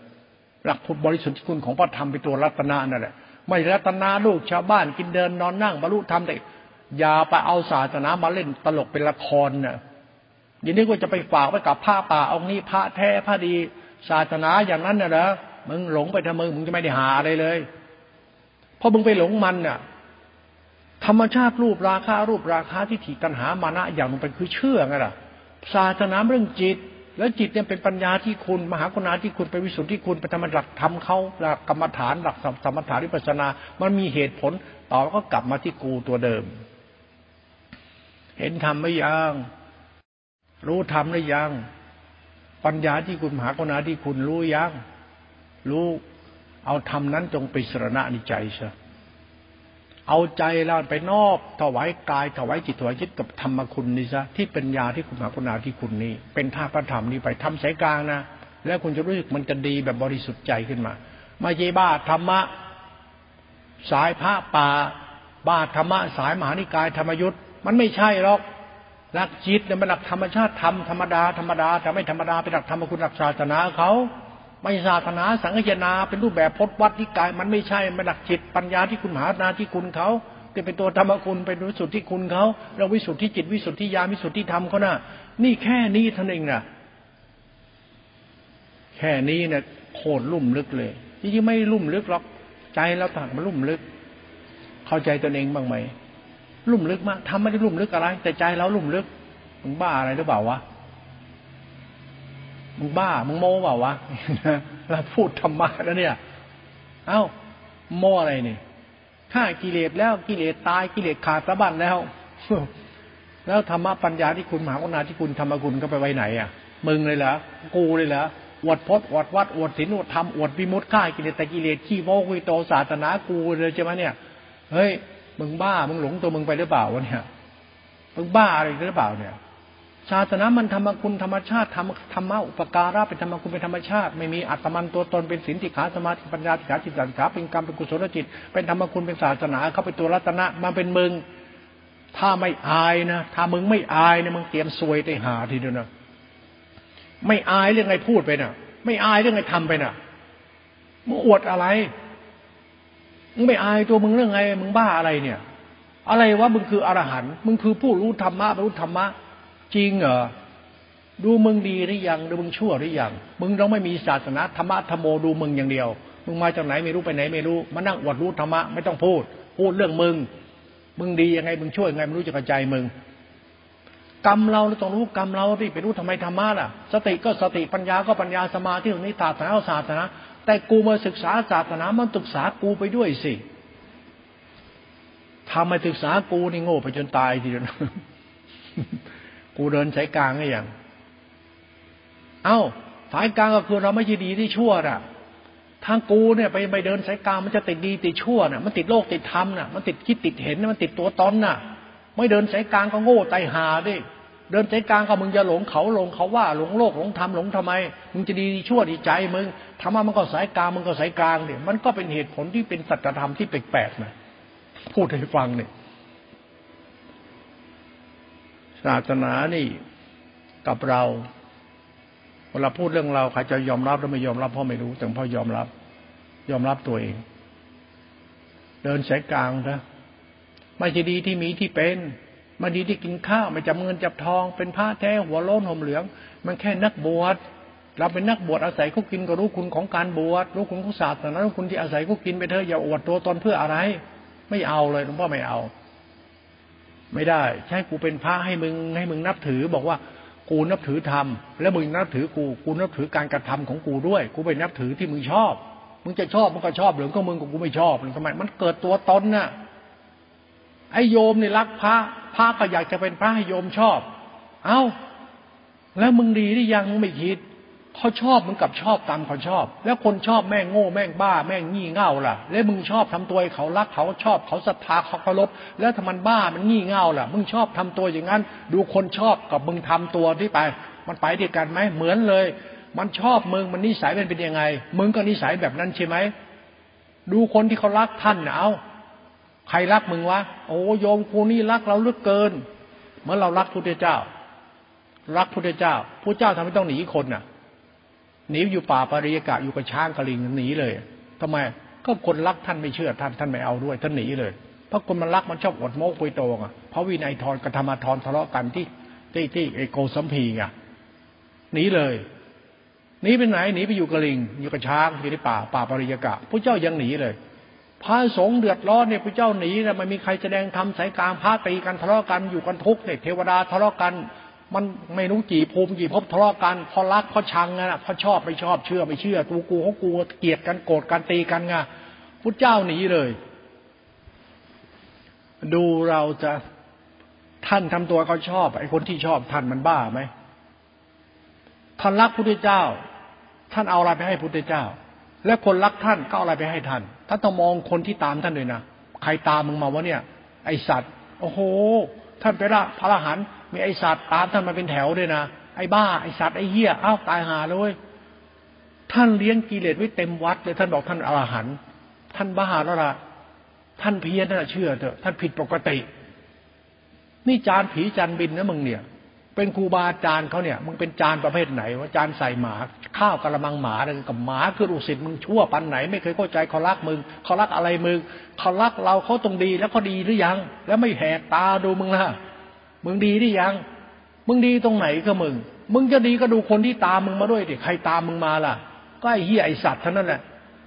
หลักบริสุทธิ์ที่คุณของพระธรรมเป็นตัวรัตนานั่นแหละ ไม่รัตนาลูกชาวบ้านกินเดินนอนนั่งบรรลุธรรมแต่อย่าไปเอาศาสนามาเล่นตลกเป็นละครนะ่ะอย่างนี้ก็จะไปฝากไว้กับพระป่าเองค์นี้พระแท้พระดี ศาสนาอย่างนั้นน่ะเหรอมึงหลงไปทำมึงมึงจะไม่ได้หาอะไรเลย เพราะมึงไปหลงมันน่ะ ธรรมชาติรูปราคารูปราคาที่ถีตัณหามานะอย่างมันเป็นคือเชื่อไงล่ะศาสนาเรื่องจิต แล้วจิตเนี่ยเป็นปัญญาที่คุณ มหาคุณาที่คุณเป็นวิสุทธิที่คุณเป็นธรรมหลักธรรมเขาหลักกรรมฐานหลักสมถาวิปัสนา มันมีเหตุผลต่อก็กลับมาที่กูตัวเดิม เห็นธรรมไม่ยัง รู้ธรรมหรือยัง ปัญญาที่คุณมหากรุณาที่คุณรู้ยัง รู้เอาธรรมนั้นจงไปสรณะในใจเช เอาใจเราไปนอบถวายกายถวายจิตถวายจิตกับธรรมคุณนี่ซะที่ปัญญาที่คุณมหากรุณาที่คุณนี้เป็นท่าพระธรรมนี้ไปทำสายกลางนะแล้วคุณจะรู้สึกมันจะดีแบบบริสุทธิ์ใจขึ้นมาไม่ใช่บ้าธรรมะ สายพระป่า บ้าธรรมะ สายมหานิกายธรรมยุทธ์มันไม่ใช่หรอกหลักจิตเนี่ยมันหลักธรรมชาติธรรมธรรมดาธรรมดาแต่ไม่ธรรมดาเป็นหลักธรรมคุณหลักศาสนาเขา ไม่ศาสนาสังฆนาเป็นรูปแบบพจนวัดที่กาย มันไม่ใช่มันหลักจิตปัญญาที่คุณหานาที่คุณเขาจะเป็นตัวธรรมคุณเป็นวิสุทธิคุณเขาเราวิสุทธิจิตวิสุทธิญาณวิสุทธิธรรมเขาน่ะนี่แค่นี้ท่านเองนะแค่นี้เนี่ยโคตรลุ่มลึกเลยจริงๆไม่ลุ่มลึกหรอกใจเราต่างมันลุ่มลึก เข้าใจตนเองบ้างไหมลุ่มลึกมากทำไม่ได้ลุ่มลึกอะไร แต่ใจเราลุ่มลึกมึงบ้าอะไรหรือเปล่าวะ มึงบ้า มึงโม้เปล่าวะเราพูดธรรมะแล้วเนี่ย เอ้า โม้อะไรนี่ฆ่ากิเลสแล้วกิเลสตายกิเลสขาดสะบั้นแล้ว แล้วธรรมะปัญญาที่คุณมหากรุณาที่คุณธรรมคุณก็ไปไว้ไหนอะ มึงเลยเหรอกูเลยเหรออวดพจน์อวดวัดอวดศีลอวดธรรมอวดวิมุตติฆ่ากิเลสแต่กิเลสขี้โม้คุยโตศาสนากูเลยใช่ไหมเนี่ย เฮ้ย มึงบ้า มึงหลงตัวมึงไปหรือเปล่าวะเนี่ย มึงบ้าอะไรหรือเปล่าเนี่ย ศาสนามันธรรมคุณธรรมชาติธรรมธรรมะอุปการะเป็นธรรมคุณเป็นธรรมชาติ ไม่มีอัตมันตัวตนเป็นศีลติขาสมาธิปัญญาติขาจิตสังขาเป็นกรรมเป็นกุศลจิต เป็นธรรมคุณเป็นศาสนาเขาเป็นตัวรัตนะมาเป็นมึง ถ้าไม่อายนะถ้ามึงไม่อายเนี่ยมึงเตรียมซวยได้หาทีเดียวนะไม่อายเรื่องไงพูดไปน่ะ ไม่อายเรื่องไงทำไปน่ะมึงอวดอะไรมึงไม่อายตัวมึงเรื่องไงมึงบ้าอะไรเนี่ย อะไรวะมึงคืออรหันต์มึงคือผู้รู้ธรรมะรู้ธรรมะ จริงเหรอดูมึงดีหรือยัง ดูมึงชั่วหรือยัง มึงต้องไม่มีศาสนาธรรมะธรรมโมดูมึงอย่างเดียว มึงมาจากไหนไม่รู้ไปไหนไม่รู้ มานั่งอวดรู้ธรรมะไม่ต้องพูด พูดเรื่องมึง มึงดียังไง มึงช่วยยังไงไม่รู้จะกระจายมึง กรรมเราเราต้องรู้กรรมเราที่ไปรู้ทำไมธรรมะล่ะ สติก็สติปัญญาก็ปัญญาสมาธิตรงนี้ศาสนาศาสนา แต่กูมาศึกษาศาสนามันศึกษากูไปด้วยสิทำมาศึกษากูนี่โง่ไปจนตายทีเดียว กูเดินสายกลางไงอย่างเอ้าสายกลางก็คือเราไม่ใช่ดีที่ชั่วอะ ทางกูเนี่ยไปไปเดินสายกลางมันจะติดดีติดชั่วน่ะ มันติดโลกติดธรรมน่ะ มันติดคิดติดเห็นมันติดตัวตนน่ะ ไม่เดินสายกลางก็โง่ไตหาดิ เดินใจกลางก็มึงจะหลงเขาหลงเขาว่าหลงโลกหลงธรรมหลงทำไม มึงจะดีชั่วดีใจมึงธรรมะมันก็สายกลางมึงก็สายกลางเนี่ยมันก็เป็นเหตุผลที่เป็นสัจธรรมที่แปลกๆนะพูดให้ฟังเนี่ย ศาสนานี่กับเราเวลาพูดเรื่องเราใครจะยอมรับหรือไม่ยอมรับพ่อไม่รู้ แต่พ่อยอมรับ ยอมรับตัวเอง เดินสายกลางนะไม่ใช่ดีที่มีที่เป็นมาดีที่กินข้าวไม่จับเงินจับทอง เป็นผ้าแท้หัวโล้นห่มเหลือง มันแค่นักบวชเราเป็นนักบวชอาศัยเขากินก็รู้คุณของการบวชรู้คุณของศาสนารู้คุณที่อาศัยเขากินไปเถอะอย่าอวดตัวตนเพื่ออะไร ไม่เอาเลยหลวงพ่อไม่เอา ไม่ได้ ใช่กูเป็นพระให้มึงให้มึงนับถือ บอกว่ากูนับถือธรรมแล้วมึงนับถือกูกูนับถือการกระทำของกูด้วย กูไปนับถือที่มึงชอบ มึงจะชอบมึงก็ชอบหรือก็มึงกูไม่ชอบทำไมมันเกิดตัวตนน่ะไอโยมนี่รักพระพระก็อยากจะเป็นพระให้โยมชอบ เอา้า แล้วมึงดีหรือยังมึงไม่คิด เขาชอบมึงกับชอบตามเขาชอบ แล้วคนชอบแม่งโง่แม่งบ้า แม่งงี่เง่าล่ะ แล้วมึงชอบทำตัวเขารักเขาชอบเขาศรัทธาเขาเคารพแล้วถ้ามันบ้ามันงี่เง่าล่ะ มึงชอบทำตัวอย่างนั้น ดูคนชอบกับมึงทำตัวที่ไป มันไปด้วยกันไหมเหมือนเลย มันชอบมึงมันนิสัยมันเป็นยังไง มึงก็นิสัยแบบนั้นใช่ไหมดูคนที่เขารักท่านนะเอาใครรักมึงวะโอ้โยมกูนี่รักเราลึกเกิน เมื่อเรารักพุทธเจ้า รักพุทธเจ้าพระเจ้าทำให้ต้องหนีคนน่ะ หนีอยู่ป่าปริยกะอยู่กับช้างกระลิงหนีเลยทำไมก็คนรักท่านไม่เชื่อท่านท่านไม่เอาด้วยท่านหนีเลย เพราะคนมันรักมันชอบอดโม้คุยโตอะเพราะวินัยทรกับธรรมทรทะเลาะกันที่ที่ที่ไอโกสัมพีไงหนีเลยหนีไปไหนหนีไปอยู่กระลิง อยู่กับช้างอยู่ในป่าป่าปริยกะพระเจ้ายังหนีเลยพระสงฆ์เดือดร้อนเนี่ยพระเจ้าหนีนี่มันมีใครแสดงทำสายกลางพระตีกันทะเลาะกันอยู่กันทุกเนี่ยเทวดาทะเลาะกัน มันไม่รู้กี่ภูมิกี่ภพทะเลาะกันพอรักพอชังนะพอชอบไม่ชอบเชื่อไม่เชื่อกูกูเขากูเกลียดกันโกรธกันตีกันไงพุทธเจ้าหนีเลย ดูเราจะท่านทำตัวเขาชอบไอ้คนที่ชอบท่านมันบ้าไหมท่านรักพุทธเจ้า ท่านเอาอะไรไปให้พุทธเจ้า แล้วคนรักท่านก็เอาอะไรไปให้ท่านท่านต้องมองคนที่ตามท่านด้วยนะใครตามมึงมาวะเนี่ย ไอสัตว์ โอ้โห ท่านเป็นพระอรหันต์ มีไอสัตว์ตามท่านมาเป็นแถวด้วยนะไอบ้าไอสัตว์ไอเหี้ยอ้าวตายหาเลย ท่านเลี้ยงกิเลสไว้เต็มวัดเลยท่านบอกท่านอรหันต์ท่านบ้าแล้วล่ะท่านเพี้ยนน่ะเชื่อเถอะท่านผิดปกติ นี่จานผีจานบินนะมึงเนี่ย เป็นครูบาอาจารย์เขาเนี่ย มึงเป็นจานประเภทไหนว่าจานใส่หมา ข้าวกระมังหมาอะไรกับหมาคือลูกศิษย์มึงชั่วปันไหน ไม่เคยเข้าใจเขารักมึงเขารักอะไรมึงเขารักเราเขาตรงดีแล้วเขาดีหรือยัง แล้วไม่แหกตาดูมึงล่ะ มึงดีหรือยัง มึงดีตรงไหนก็มึง มึงจะดีก็ดูคนที่ตามมึงมาด้วยดิใครตามมึงมาล่ะ ก็ไอ้เหี้ยไอสัตว์เท่านั้นแหละ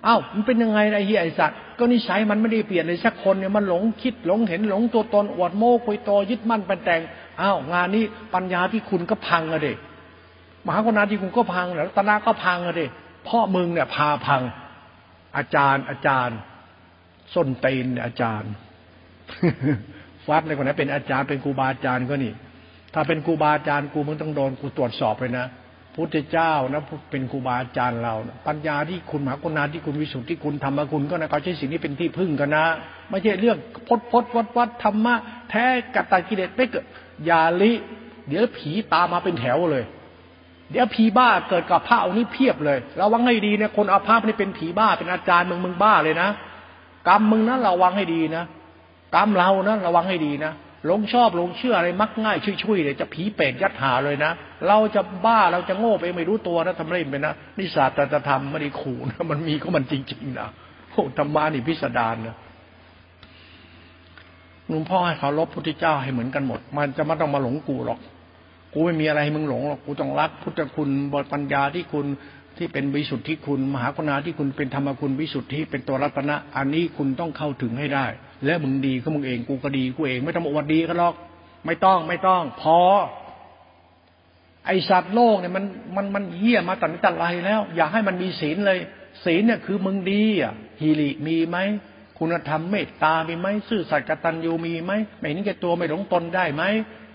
อ้าวมันเป็นยังไงไอ้เหี้ยไอสัตว์ก็นิสัยมันไม่ได้เปลี่ยนเลยสักคนเนี่ยมันหลงคิดหลงเห็นหลงตัวตนอวดโม้คุยโตยึดมั่นเป็นแต่งอ้าวงานนี้ปัญญาที่คุณก็พังอะเด็มหากรณาที่คุณก็พังแล้วตนาก็พังอะเด็กพ่อมึงเนี่ยพาพัง อาจารย์อาจารย์ส้นเตนอาจารย์ ฟัดในคนนั้นเป็นอาจารย์เป็นครูบาอาจารย์ก็นี่ ถ้าเป็นครูบาอาจารย์กูมึงต้องโดนกูตรวจสอบเลยนะพุทธเจ้านะเป็นครูบาอาจารย์เราปัญญาที่คุณมหากรุณาที่คุณวิสุทธิคุณธรรมคุณก็นะเขาใช้สิ่งนี้เป็นที่พึ่งกันนะ ไม่ใช่เรื่องพดพดวัดวัดธรรมะแท้กัตตากิเลสไม่เกิดยาลิ เดี๋ยวผีตามมาเป็นแถวเลย เดี๋ยวผีบ้าเกิดกับพระองค์นี้เพียบเลยระวังให้ดีนี่ยคนอาภาพนี่เป็นผีบ้าเป็นอาจารย์มึงมึงบ้าเลยนะกรรมมึงนะระวังให้ดีนะ กรรมเรานะระวังให้ดีนะหลงชอบหลงเชื่ออะไรมักง่ายช่วยๆเลยจะผีเป็ดยัดหาเลยนะ เราจะบ้าเราจะโง่ไปไม่รู้ตัวนะทำไรไปนะนิสาตธรรมไม่ได้ขู่นะมันมีก็มันจริงๆนะโอ้ธรรมานี่พิสดารนะหลวงพ่อให้เขาลบพุทธเจ้าให้เหมือนกันหมด มันจะไม่ต้องมาหลงกูหรอก กูไม่มีอะไรให้มึงหลงหรอกกูต้องรัก พุทธคุณบทปัญญาที่คุณที่เป็นวิสุทธิคุณ มหากรุณาที่คุณเป็นธรรมคุณวิสุทธิเป็นตัวรัตนะ อันนี้คุณต้องเข้าถึงให้ได้ และมึงดีก็มึงเองกูก็ดีกูเอง ไม่ต้องอวดดีกันหรอก ไม่ต้องไม่ต้อง พอ ไอสัตว์โลกเนี่ยมันมันมันเหี้ยมาตั้งแต่ไรแล้ว อย่าให้มันมีศีลเลย ศีลเนี่ยคือมึงดีอะฮีริมีไหมคุณธรรมเมตตามีไหมซื่อสัตย์กตัญญูมีไหมไม่นี้แก่ตัวไม่หลงตนได้ไหม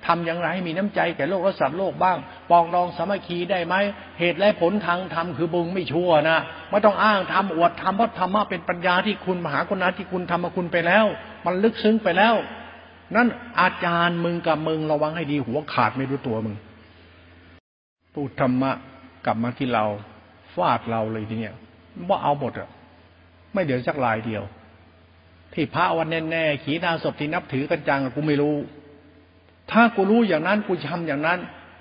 ทำอย่างไรให้มีน้ำใจแก่โลกและสัตว์โลกบ้าง ปองรองสามัคคีได้ไหม เหตุและผลทางธรรมคือบุงไม่ชั่วนะไม่ต้องอ้างทำอวดทำเพราะธรรมะเป็นปัญญาที่คุณมหาคุณาที่คุณทำมาคุณไปแล้ว มันลึกซึ้งไปแล้ว นั่นอาจารย์มึงกับมึงระวังให้ดีหัวขาดไม่รู้ตัวมึงพูดธรรมะกลับมาที่เราฟาดเราเลยทีเนี้ยว่าเอาหมดอะไม่เดี๋ยวสักลายเดียว ที่พระวันแน่ๆขีนาศพที่นับถือกันจังกูไม่รู้ ถ้ากูรู้อย่างนั้นกูทำอย่างนั้น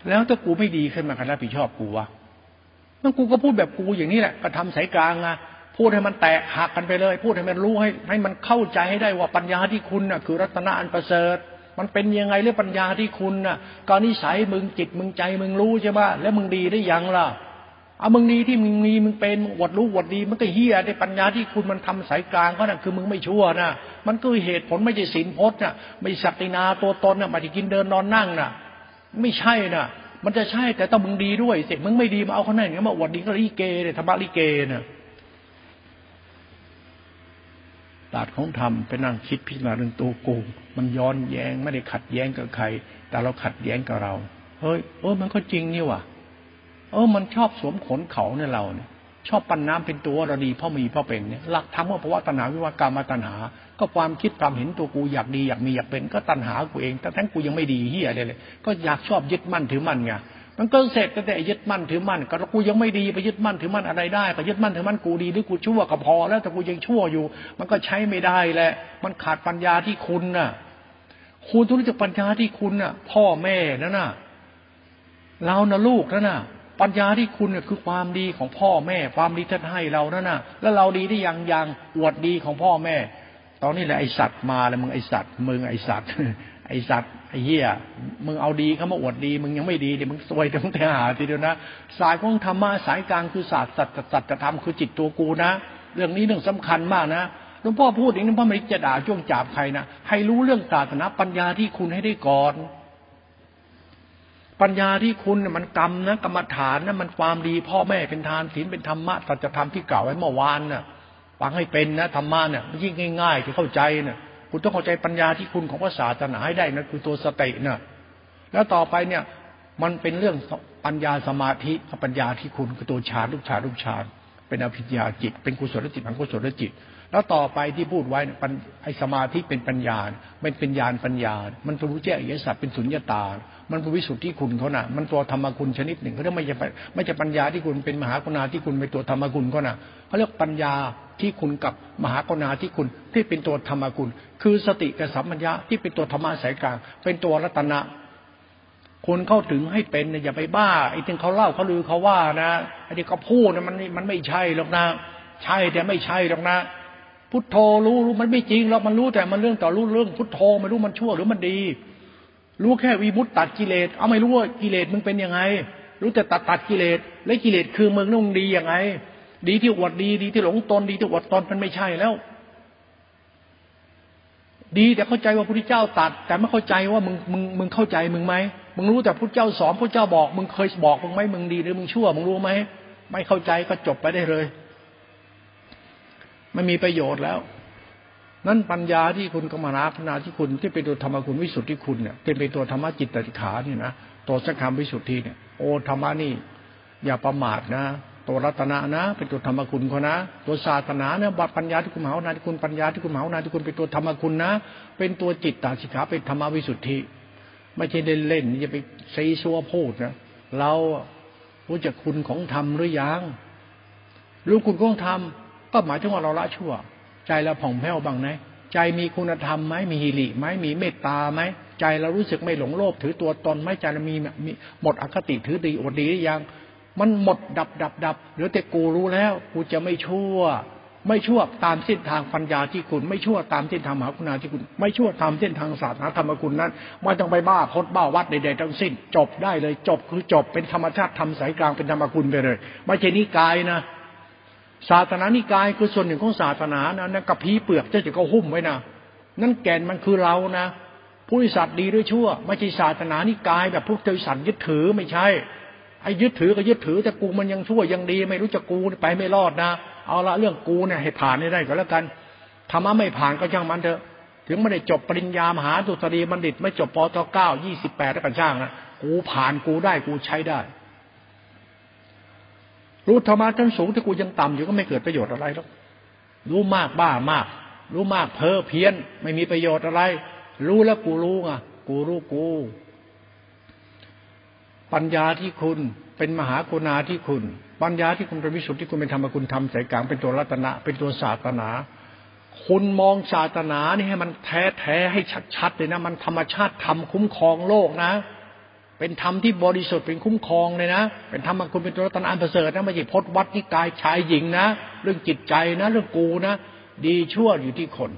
แล้วถ้ากูไม่ดีขึ้นมาใครรับผิดชอบกูวะนั่นกูก็พูดแบบกูอย่างนี้แหละก็ทำสายกลางไงพูดให้มันแตกหักกันไปเลย พูดให้มันรู้ให้ให้มันเข้าใจให้ได้ว่าปัญญาที่คุณน่ะ คือรัตนะอันประเสริฐ มันเป็นยังไงเรื่องปัญญาที่คุณน่ะกรนิสัยมึงจิตมึงใจมึงรู้ใช่ไหมแล้วมึงดีได้ยังล่ะ เอามึงดีที่มึงมีมึงเป็นมึงวดรู้วดดี มันก็เฮียได้ปัญญาที่คุณมันทำสายกลางก็น่ะคือมึงไม่ชั่วนะมันก็เหตุผลไม่ใช่ศีลพจน์น่ะไม่ศักดินาตัวตนน่ะมาที่กินเดินนอนนั่งน่ะไม่ใช่น่ะมันจะใช่แต่ต้องมึงดีด้วยสิมึงไม่ดีมาเอาเขาไหนเนี่ยมาอวดดีก็ลิเกเนี่ยธรรมะลิเกน่ะตาดของธรรมไปนั่งคิดพิจารณาเรื่องตัวกูมันย้อนแย้งไม่ได้ขัดแย้งกับใคร แต่เราขัดแย้งกับเรา เฮ้ยเออมันก็จริงนี่ว่ะ เออ มันชอบสวมขนเขาเนี่ยเราเนี่ยชอบปันน้ำเป็นตัวเราดีพราะมีพราะเป็นเนี่ยหลักธรรมว่าภาวะตัณหาวิวากรรมตัณหา ก็ความคิดความเห็นตัวกูอยากดีอยากมีอยากเป็น ก็ตัณหากูเอง แต่ทั้งกูยังไม่ดีเฮียเลยเลย ก็อยากชอบยึดมั่นถือมั่นไงมันก็เสร็จแต่ยึดมั่นถือมั่นก็กูยังไม่ดีไปยึดมั่นถือมั่นอะไรได้ก็ยึดมั่นถือมั่นกูดีหรือกูชั่วก็พอ แล้วแต่กูยังชั่วอยู่ มันก็ใช้ไม่ได้แหละ มันขาดปัญญาที่คุณน่ะ คุณต้องรู้จักปัญญาที่คุณน่ะ พ่อแม่นั่นน่ะเรานะลูกนั่นน่ะ ปัญญาที่คุณเนี่ยคือความดีของพ่อแม่ ความดีท่านให้เรานั่นน่ะ แล้วเราดีได้ยังยังอวดดีของพ่อแม่ ตอนนี้แหละไอสัตว์มาแล้วมึงไอสัตว์มึงไอสัตว์ไอสัตว์ไอเหี้ยมึงเอาดีเขามาอวดดี มึงยังไม่ดีเดี๋ยวมึงซวยต้องแต่หาทีเดียวนะสายของธรรมะสายกลางคือศาสตร์สัจสัจธรรมคือจิตตัวกูนะ เรื่องนี้เรื่องสำคัญมากนะหลวงพ่อพูดอย่างนี้พ่อไม่จะด่าจ้วงจับใครนะให้รู้เรื่องศาสนาปัญญาที่คุณให้ได้ก่อน ปัญญาที่คุณมันกรรมนะกรรมฐานนะมันความดี พ่อแม่เป็นทานศีลเป็นธรรมะสัจธรรมที่กล่าวไว้เมื่อวานนะ่ะฟังให้เป็นนะธรรมะเนี่ยยิ่งง่ายๆที่เข้าใจนะ่ะคุณต้องเข้าใจปัญญาที่คุณของพระศาสนาให้ได้นะคือตัวสตินะ่ะแล้วต่อไปเนี่ย มันเป็นเรื่องปัญญาสมาธิปัญญาที่คุณคือตัวฌานลูกฌานลูกฌานเป็นอภิญญาจิต เป็นกุศลจิตอกุศลจิต แล้วต่อไปที่พูดไว้ไอ้สมาธิเป็นปัญญาเป็นเป็นญาณปัญญา มันรู้แจ้งอริยสัจเป็นสุญญตา มันเป็นวิสุทธิคุณเขานะมันตัวธรรมคุณชนิดหนึ่งเขาเรียกไม่ใช่ไม่ใช่ปัญญาที่คุณเป็นมหากรุณาที่คุณเป็นตัวธรรมคุณเขานะเขาเรียกปัญญาที่คุณกับมหากรุณาที่คุณที่เป็นตัวธรรมคุณ คือสติกับสัมปัญญาที่เป็นตัวธรรมะสายกลาง เป็นตัวรัตนะคุณเข้าถึงให้เป็นอย่าไปบ้าไอ้ที่เขาเล่าเขาลือเขาว่านะไอ้ที่เขาพูดนะมันมันไม่ใช่หรอกนะ ใช่แต่ไม่ใช่หรอกนะพุทโธรู้รู้มันไม่จริงหรอกมันรู้แต่มันเรื่องต่อรู้เรื่องพุทโธไม่รู้มันชั่วหรือมันดี รู้แค่วีมุตตัดกิเลส เอาไม่รู้ว่ากิเลสมึงเป็นยังไง รู้แต่ตัดตัดกิเลส และกิเลสคือมึงนุ่งดียังไง ดีที่อวดดี ดีที่หลงตน ดีที่อวดตนมันไม่ใช่แล้ว ดีแต่เข้าใจว่าพระพุทธเจ้าตัด แต่ไม่เข้าใจว่ามึงมึงมึงเข้าใจมึงไหมมึงรู้แต่พระเจ้าสอนพระเจ้าบอก มึงเคยบอกมึงไหมมึงดีหรือมึงชั่วมึงรู้ไหมไม่เข้าใจก็จบไปได้เลย ไม่มีประโยชน์แล้ว นั่นปัญญาที่คุณกรรมนาพนาที่คุณที่เป็นตัวธรรมคุณวิสุทธิคุณเนี่ยเป็นตัวธรรมจิตติขาเนี่ยนะตัวสังขารวิสุทธิเนี่ยโอธรรมะนี่อย่าประมาทนะ ตัวรัตนะนะ เป็นตัวธรรมคุณเขานะ ตัวศาสนาเนี่ยบัปัญญาที่คุณมหานาที่คุณปัญญาที่คุณมหานาที่คุณเป็นตัวธรรมคุณนะ เป็นตัวจิตตาสิขาเป็นธรรมวิสุทธิไม่ใช่เล่นๆจะไปซีซัวพูดนะเรารู้จักคุณของธรรมหรือยังรู้คุณของธรรมก็หมายถึงว่าเราละชั่ว ใจเราผ่องแผ้วบ้างไหมใจมีคุณธรรมไหมมีฮิริไหมมีเมตตาไหมใจเรารู้สึกไม่หลงโลภถือตัวตนไหมใจเรามีมีหมดอคติถือดีอดดีหรือยัง มันหมดดับดับดับเหลือแต่กูรู้แล้วกูจะไม่ชั่ว ไม่ชั่วตามเส้นทางปัญญาที่คุณ ไม่ชั่วตามเส้นทางมหาคุณาที่คุณ ไม่ชั่วตามเส้นทางศาสนาธรรมคุณนั้นไม่ต้องไปบ้าพดบ้าวัดใดๆทั้งสิ้น จบได้เลยจบคือจบเป็นธรรมชาติทำสายกลางเป็นธรรมคุณไปเลย ไม่ใช่นิกายนะ ศาสนานิกายคือส่วนหนึ่งของศาสนานะนั่นกับพีเปลือกเจะจะก็หุ้มไว้นะนั่นแก่นมันคือเรานะผู้ิสัตว์ดีด้วยชั่ว ไม่ใช่ศาสนานิกาย แบบพวกเทวสัตว์ยึดถือไม่ใช่ไอ้ยึดถือก็ยึดถือแต่กูมันยังชั่วยังดี ไม่รู้จะกูไปไม่รอดนะ เอาละเรื่องกูเนี่ยให้ผ่านได้ก็แล้วกันธรรมะไม่ผ่านก็ช่างมันเถอะถึงไม่ได้จบปริญญามหาดุษฎีบัณฑิต ไม่จบปตเก้ายี่สิบแปดแล้วกันช่างนะกูผ่านกูได้กูใช้ได้ รู้ธรรมะชั้นสูงที่กูยังต่ำอยู่ก็ไม่เกิดประโยชน์อะไรหรอกรู้มากบ้ามาก รู้มากเพ้อเพี้ยน ไม่มีประโยชน์อะไร รู้แล้วกูรู้ไงกูรู้กู ปัญญาที่คุณเป็นมหากุณาที่คุณ ปัญญาที่คุณเป็นวิสุทธิที่คุณเป็นธรรมคุณทำสายกลางเป็นตัวรัตนะ เป็นตัวศาสนา คุณมองศาสนานี่ให้มันแท้แท้ให้ชัดๆเลยนะ มันธรรมชาติทำคุ้มครองโลกนะ เป็นธรรมที่บริสุทธิ์เป็นคุ้มครองเลยนะ เป็นธรรมคุณเป็นตัวรัตนอันประเสริฐนะไม่ใช่พจนวัดนิกายชายหญิงนะ เรื่องจิตใจนะ เรื่องกูนะ ดีชั่วอยู่ที่คน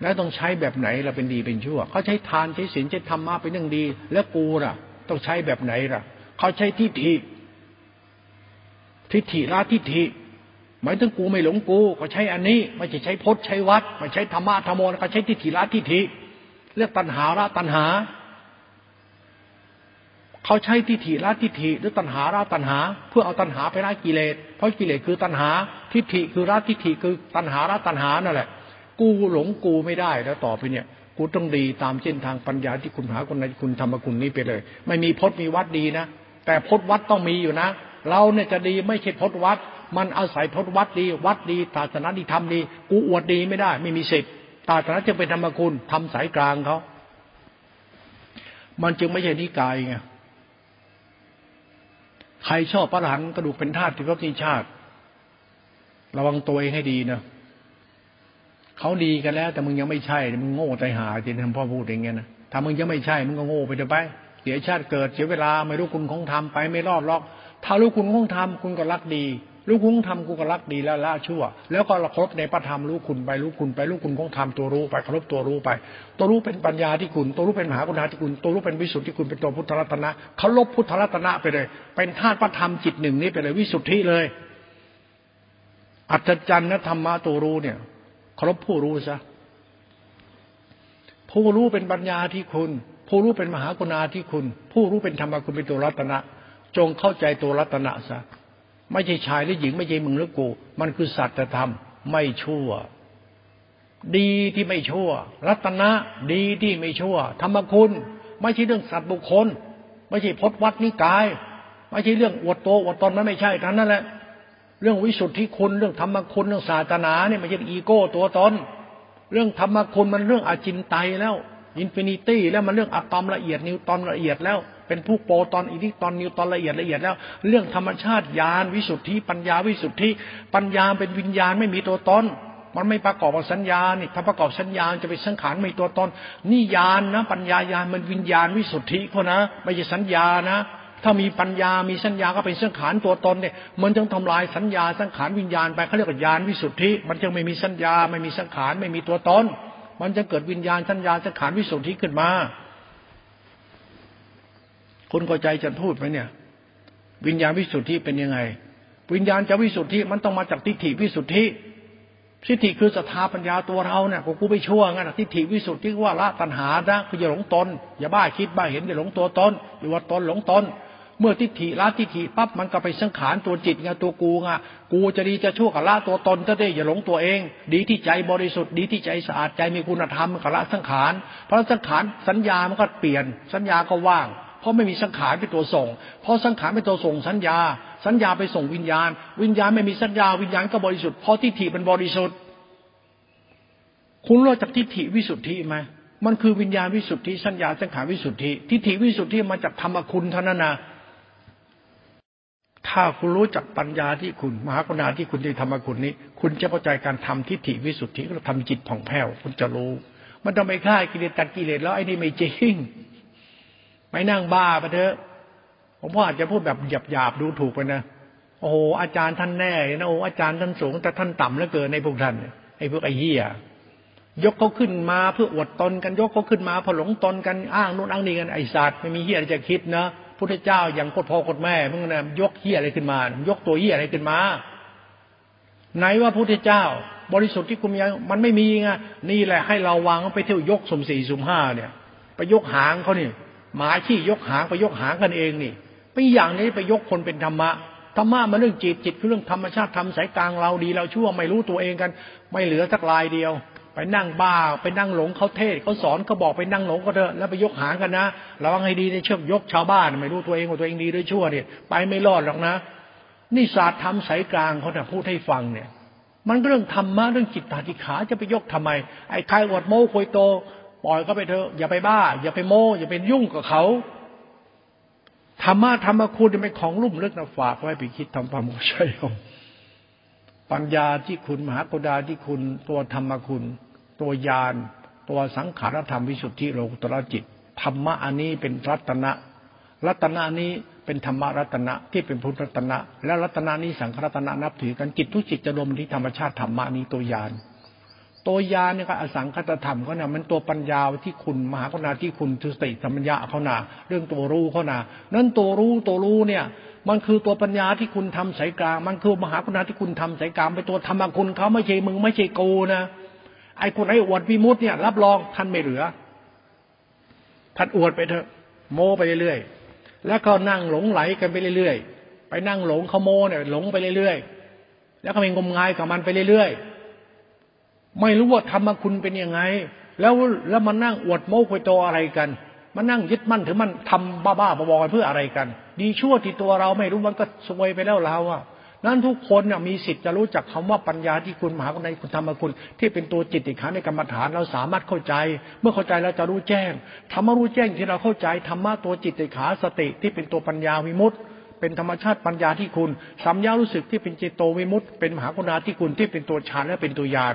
แล้วต้องใช้แบบไหนเราเป็นดีเป็นชั่ว เขาใช้ทานใช้ศีลใช้ธรรมะเป็นเรื่องดี แล้วกูล่ะ ต้องใช้แบบไหนล่ะ เขาใช้ทิฏฐิทิฏฐิละทิฏฐิหมายถึงกูไม่หลงกูเขาใช้อันนี้ ไม่ใช่ใช้พจน์ใช้วัดไม่ใช้ธรรมะธรรมโมเขาใช้ทิฏฐิละทิฏฐิเรียกตัณหาละตัณหา เขาใช้ทิฏฐิละทิฏฐิหรือตัณหาละตัณหา เพื่อเอาตัณหาไปละกิเลส เพราะกิเลสคือตัณหา ทิฏฐิคือละทิฏฐิคือตัณหาละตัณหานั่นแหละ กูหลงกูไม่ได้แล้วต่อไปเนี่ย กูต้องดีตามเส้นทางปัญญาที่คุณหาคนในคุณธรรมคุณนี้ไปเลย ไม่มีพจน์มีวัดดีนะ แต่พจนวัดต้องมีอยู่นะ เราเนี่ยจะดีไม่ใช่พจนวัด มันอาศัยพจนวัดดี วัดดีศาสนาดีทำดี กูอวดดีไม่ได้ ไม่มีสิทธิ์ศาสนาจึงเป็นธรรมคุณทำสายกลางเขา มันจึงไม่ใช่นิกายไง ใครชอบพระหังกระดูกเป็นธาตุที่พระนิชาติ ระวังตัวเองให้ดีนะเขาดีกันแล้ว แต่มึงยังไม่ใช่ มึงโง่ใจหาจริงๆพ่อพูดอย่างเงี้ยนะถ้ามึงยังไม่ใช่ มึงก็โง่ไปเถอะไป เสียชาติเกิดเสียเวลาไม่รู้คุณของธรรมไปไม่รอดหรอก ถ้ารู้คุณของธรรมคุณก็รักดี รู้คุณของธรรมคุก็รักดีแล้วละชั่ว แล้วก็เคารพในพระธรรมรู้คุณไปรู้คุณไปรู้คุณของธรรมตัวรู้ไปเคารพตัวรู้ไป ตัวรู้เป็นปัญญาที่คุณ ตัวรู้เป็นมหากุณาที่คุณ ตัวรู้เป็นวิสุทธิที่คุณเป็นตัวพุทธรัตนะเคารพพุทธรัตนะไปเลย เป็นธาตุพระธรรมจิตหนึ่งนี้ไปเลยวิสุทธิเลย อัศจรรย์นะธรรมะตัวรู้เนี่ยเคารพผู้รู้ซะผู้รู้เป็นปัญญาที่คุณ ผู้รู้เป็นมหากรุณาธิคุณ ผู้รู้เป็นธรรมคุณเป็นตัวรัตนะ จงเข้าใจตัวรัตนะซะ ไม่ใช่ชายหรือหญิงไม่ใช่มึงหรือกู มันคือสัจธรรม ไม่ชั่ว ดีที่ไม่ชั่ว รัตนะดีที่ไม่ชั่ว ธรรมคุณ ไม่ใช่เรื่องสัตว์บุคคล ไม่ใช่พจนวัดนิกาย ไม่ใช่เรื่องอวดโตอวดตนมันไม่ใช่ทั้งนั้นแหละเรื่องวิสุทธิคุณเรื่องธรรมคุณเรื่องศาสนาเนี่ยไม่ใช่อีโก้ตัวตนเรื่องธรรมคุณมันเรื่องอจินไตยแล้ว infinity แล้วมันเรื่องอะตอมละเอียดนิวตรอนละเอียดแล้ว เป็นผู้โปรตอนอิเล็กตรอนนิวตรอนละเอียดละเอียดแล้ว เรื่องธรรมชาติญาณวิสุทธิปัญญาวิสุทธิ ปัญญาเป็นวิญญาณไม่มีตัวตนมันไม่ประกอบกับสัญญานี่ถ้าประกอบสัญญาจะเป็นสังขารไม่ตัวตนนี่ญาณนะ ปัญญาญาณมันวิญญาณวิสุทธิเขานะไม่ใช่สัญญานะ ถ้ามีปัญญามีสัญญาก็เป็นสังขารตัวตนเนี่ยมันจึงทำลายสัญญาสังขารวิญญาณไปเขาเรียกว่าญาณวิสุทธิ มันจึงไม่มีสัญญาไม่มีสังขารไม่มีตัวตนมันจะเกิดวิญญาณสัญญาสังขารวิสุทธิขึ้นมา คุณเข้าใจจะพูดไหมเนี่ย วิญญาณวิสุทธิเป็นยังไง วิญญาณจะวิสุทธิมันต้องมาจากทิฏฐิวิสุทธิทิฏฐิคือศรัทธาปัญญาตัวเราเนี่ยกูไปชั่วงั้นทิฏฐิวิสุทธิว่าละตัณหานะคืออย่าหลงตนอย่าบ้าคิดบ้าเห็นอย่าหลงตัวตนอย่าว่าตนหลงตนเมื่อทิฏฐิละทิฏฐิปั๊บมันก็ไปสังขารตัวจิตไงตัวกูไงกูจะดีจะชั่วกับละตัวตนถ้าได้อย่าหลงตัวเอง ดีที่ใจบริสุทธิ์ดีที่ใจสะอาดใจมีคุณธรรมกับละสังขารเพราะสังขารสัญญามันก็เปลี่ยน สัญญาก็ว่าง เพราะไม่มีสังขารเป็นตัวส่ง เพราะสังขารเป็นตัวส่งสัญญา สัญญาไปส่งวิญญาณ วิญญาณไม่มีสัญญาวิญญาณก็บริสุทธิ์เพราะทิฏฐิเป็นบริสุทธิ์ คุณรู้จักทิฏฐิวิสุทธิไหมมันคือวิญญาณวิสุทธิสัญญาสังขารวิสุทธิทิฏฐิวิสุทธิมาจากธรรมคุณเท่านั้นนะถ้าคุณรู้จักปัญญาที่คุณมหากรุณาที่คุณที่ธรรมคุณนี้ คุณจะเข้าใจการทำทิฏฐิวิสุทธิก็ทำจิตผ่องแผ้วคุณจะรู้ มันต้องไปฆ่ากิเลสตัดกิเลสแล้วไอ้นี่ไม่จริง ไม่นั่งบ้าไปเถอะผมพ่ออาจจะพูดแบบหยาบๆดูถูกไปนะโอ้โหอาจารย์ท่านแน่นะโอ้อาจารย์ท่านสูงแต่ท่านต่ำเหลือเกินในพวกท่านไอ้พวกไอ้เหี้ยยกเขาขึ้นมาเพื่ออวดตนกันยกเขาขึ้นมาพอหลงตนกันอ้างนู่นอ้างนี่กันไอ้สัตว์ไม่มีเฮียอะไรจะคิดนะพุทธเจ้าอย่างโคตรพ่อโคตรแม่มึงนะยกเฮียอะไรขึ้นมา ยกตัวเฮียอะไรขึ้นมา ไหนว่าพุทธเจ้า บริสุทธิ์ที่คุณมีมันไม่มีไงนี่แหละให้เราวางไปเที่ยวยกสมสี่สมห้าเนี่ย ไปยกหางเขาเนี่ย หมาขี้ยกหางไปยกหางกันเองนี่ไปอย่างนี้ไปยกคนเป็นธรรมะธรรมะมันเรื่องจิตจิตคือเรื่องธรรมชาติทำสายกลางเราดีเราชั่วไม่รู้ตัวเองกัน ไม่เหลือสักลายเดียว ไปนั่งบ้าไปนั่งหลงเขาเทศเขาสอนเขาบอกไปนั่งหลงก็เถอะแล้วไปยกหางกันนะระวังให้ดีในเชือกยกชาวบ้าน ไม่รู้ตัวเองว่าตัวเองดีหรือชั่วเนี่ยไปไม่รอดหรอกนะนี่ศาสตร์ทำสายกลางเขาจะพูดให้ฟังเนี่ย มันเรื่องธรรมะเรื่องจิตตาธิขาจะไปยกทำไม ไอ้ใครอดโม้คุยโต ปล่อยเขาไปเถอะอย่าไปบ้า อย่าไปโม้อย่าไปยุ่งกับเขาธรรมะธรรมะคุณเป็นของลุ่มลึกนะฝากไว้ไปคิดทำความเข้าใจเอาปัญญาที่คุณมหากรุณาที่คุณตัวธรรมคุณ ตัวยานตัวสังขารธรรมวิสุทธิโลกุตรจิตธรรมะอันนี้เป็นรัตนะ รัตนะนี้เป็นธรรมรัตนะที่เป็นพุทธรัตนะ และรัตนะนี้สังขารรัตนะนับถือกันจิตทุกจิตจะรวมที่ธรรมชาติธรรมะนี้ตัวยาน ตัวยาเนี่ยก็อสังคตธรรมเขาเนี่ยมันตัวปัญญาที่คุณมหากรุณาที่คุณทุสติธรรมญาเขานาเรื่องตัวรู้เขานานั้นตัวรู้ตัวรู้เนี่ย มันคือตัวปัญญาที่คุณทำสายกลาง มันคือมหากรุณาที่คุณทำสายกลางเป็นตัวธรรมคุณเขาไม่ใช่มึงไม่ใช่กูนะไอ้คนไอ้อวดวิมุตเนี่ย รับรองท่านไม่เหลือท่านอวดไปเถอะ โมไปเรื่อยๆแล้วก็นั่งหลงไหลกันไปเรื่อยๆไปนั่งหลงขโมเนี่ยหลงไปเรื่อยๆแล้วก็เป็นงมงายกับมันไปเรื่อยๆ ไม่รู้ว่าธรรมคุณเป็นยังไง แล้วแล้วมานั่งอวดโม้คุยโตอะไรกันมานั่งยึดมั่นถือมั่นทำบ้าๆบอๆเพื่ออะไรกัน ดีชั่วที่ตัวเราไม่รู้มันก็สวยไปแล้วเราอะนั้นทุกคนมีสิทธิ์จะรู้จักคำว่าปัญญาที่คุณมหาในคุณธรรมคุณ ที่เป็นตัวจิตติขาในกรรมฐานเราสามารถเข้าใจ เมื่อเข้าใจเราจะรู้แจ้งธรรมรู้แจ้งที่เราเข้าใจธรรมะตัวจิตติขาสติที่เป็นตัวปัญญาวิมุตติ เป็นธรรมชาติปัญญาที่คุณสัมยารู้สึกที่เป็นจิตโตวิมุตติ เป็นมหากรุณาที่คุณที่เป็นตัวฌานและเป็นตัวญาณ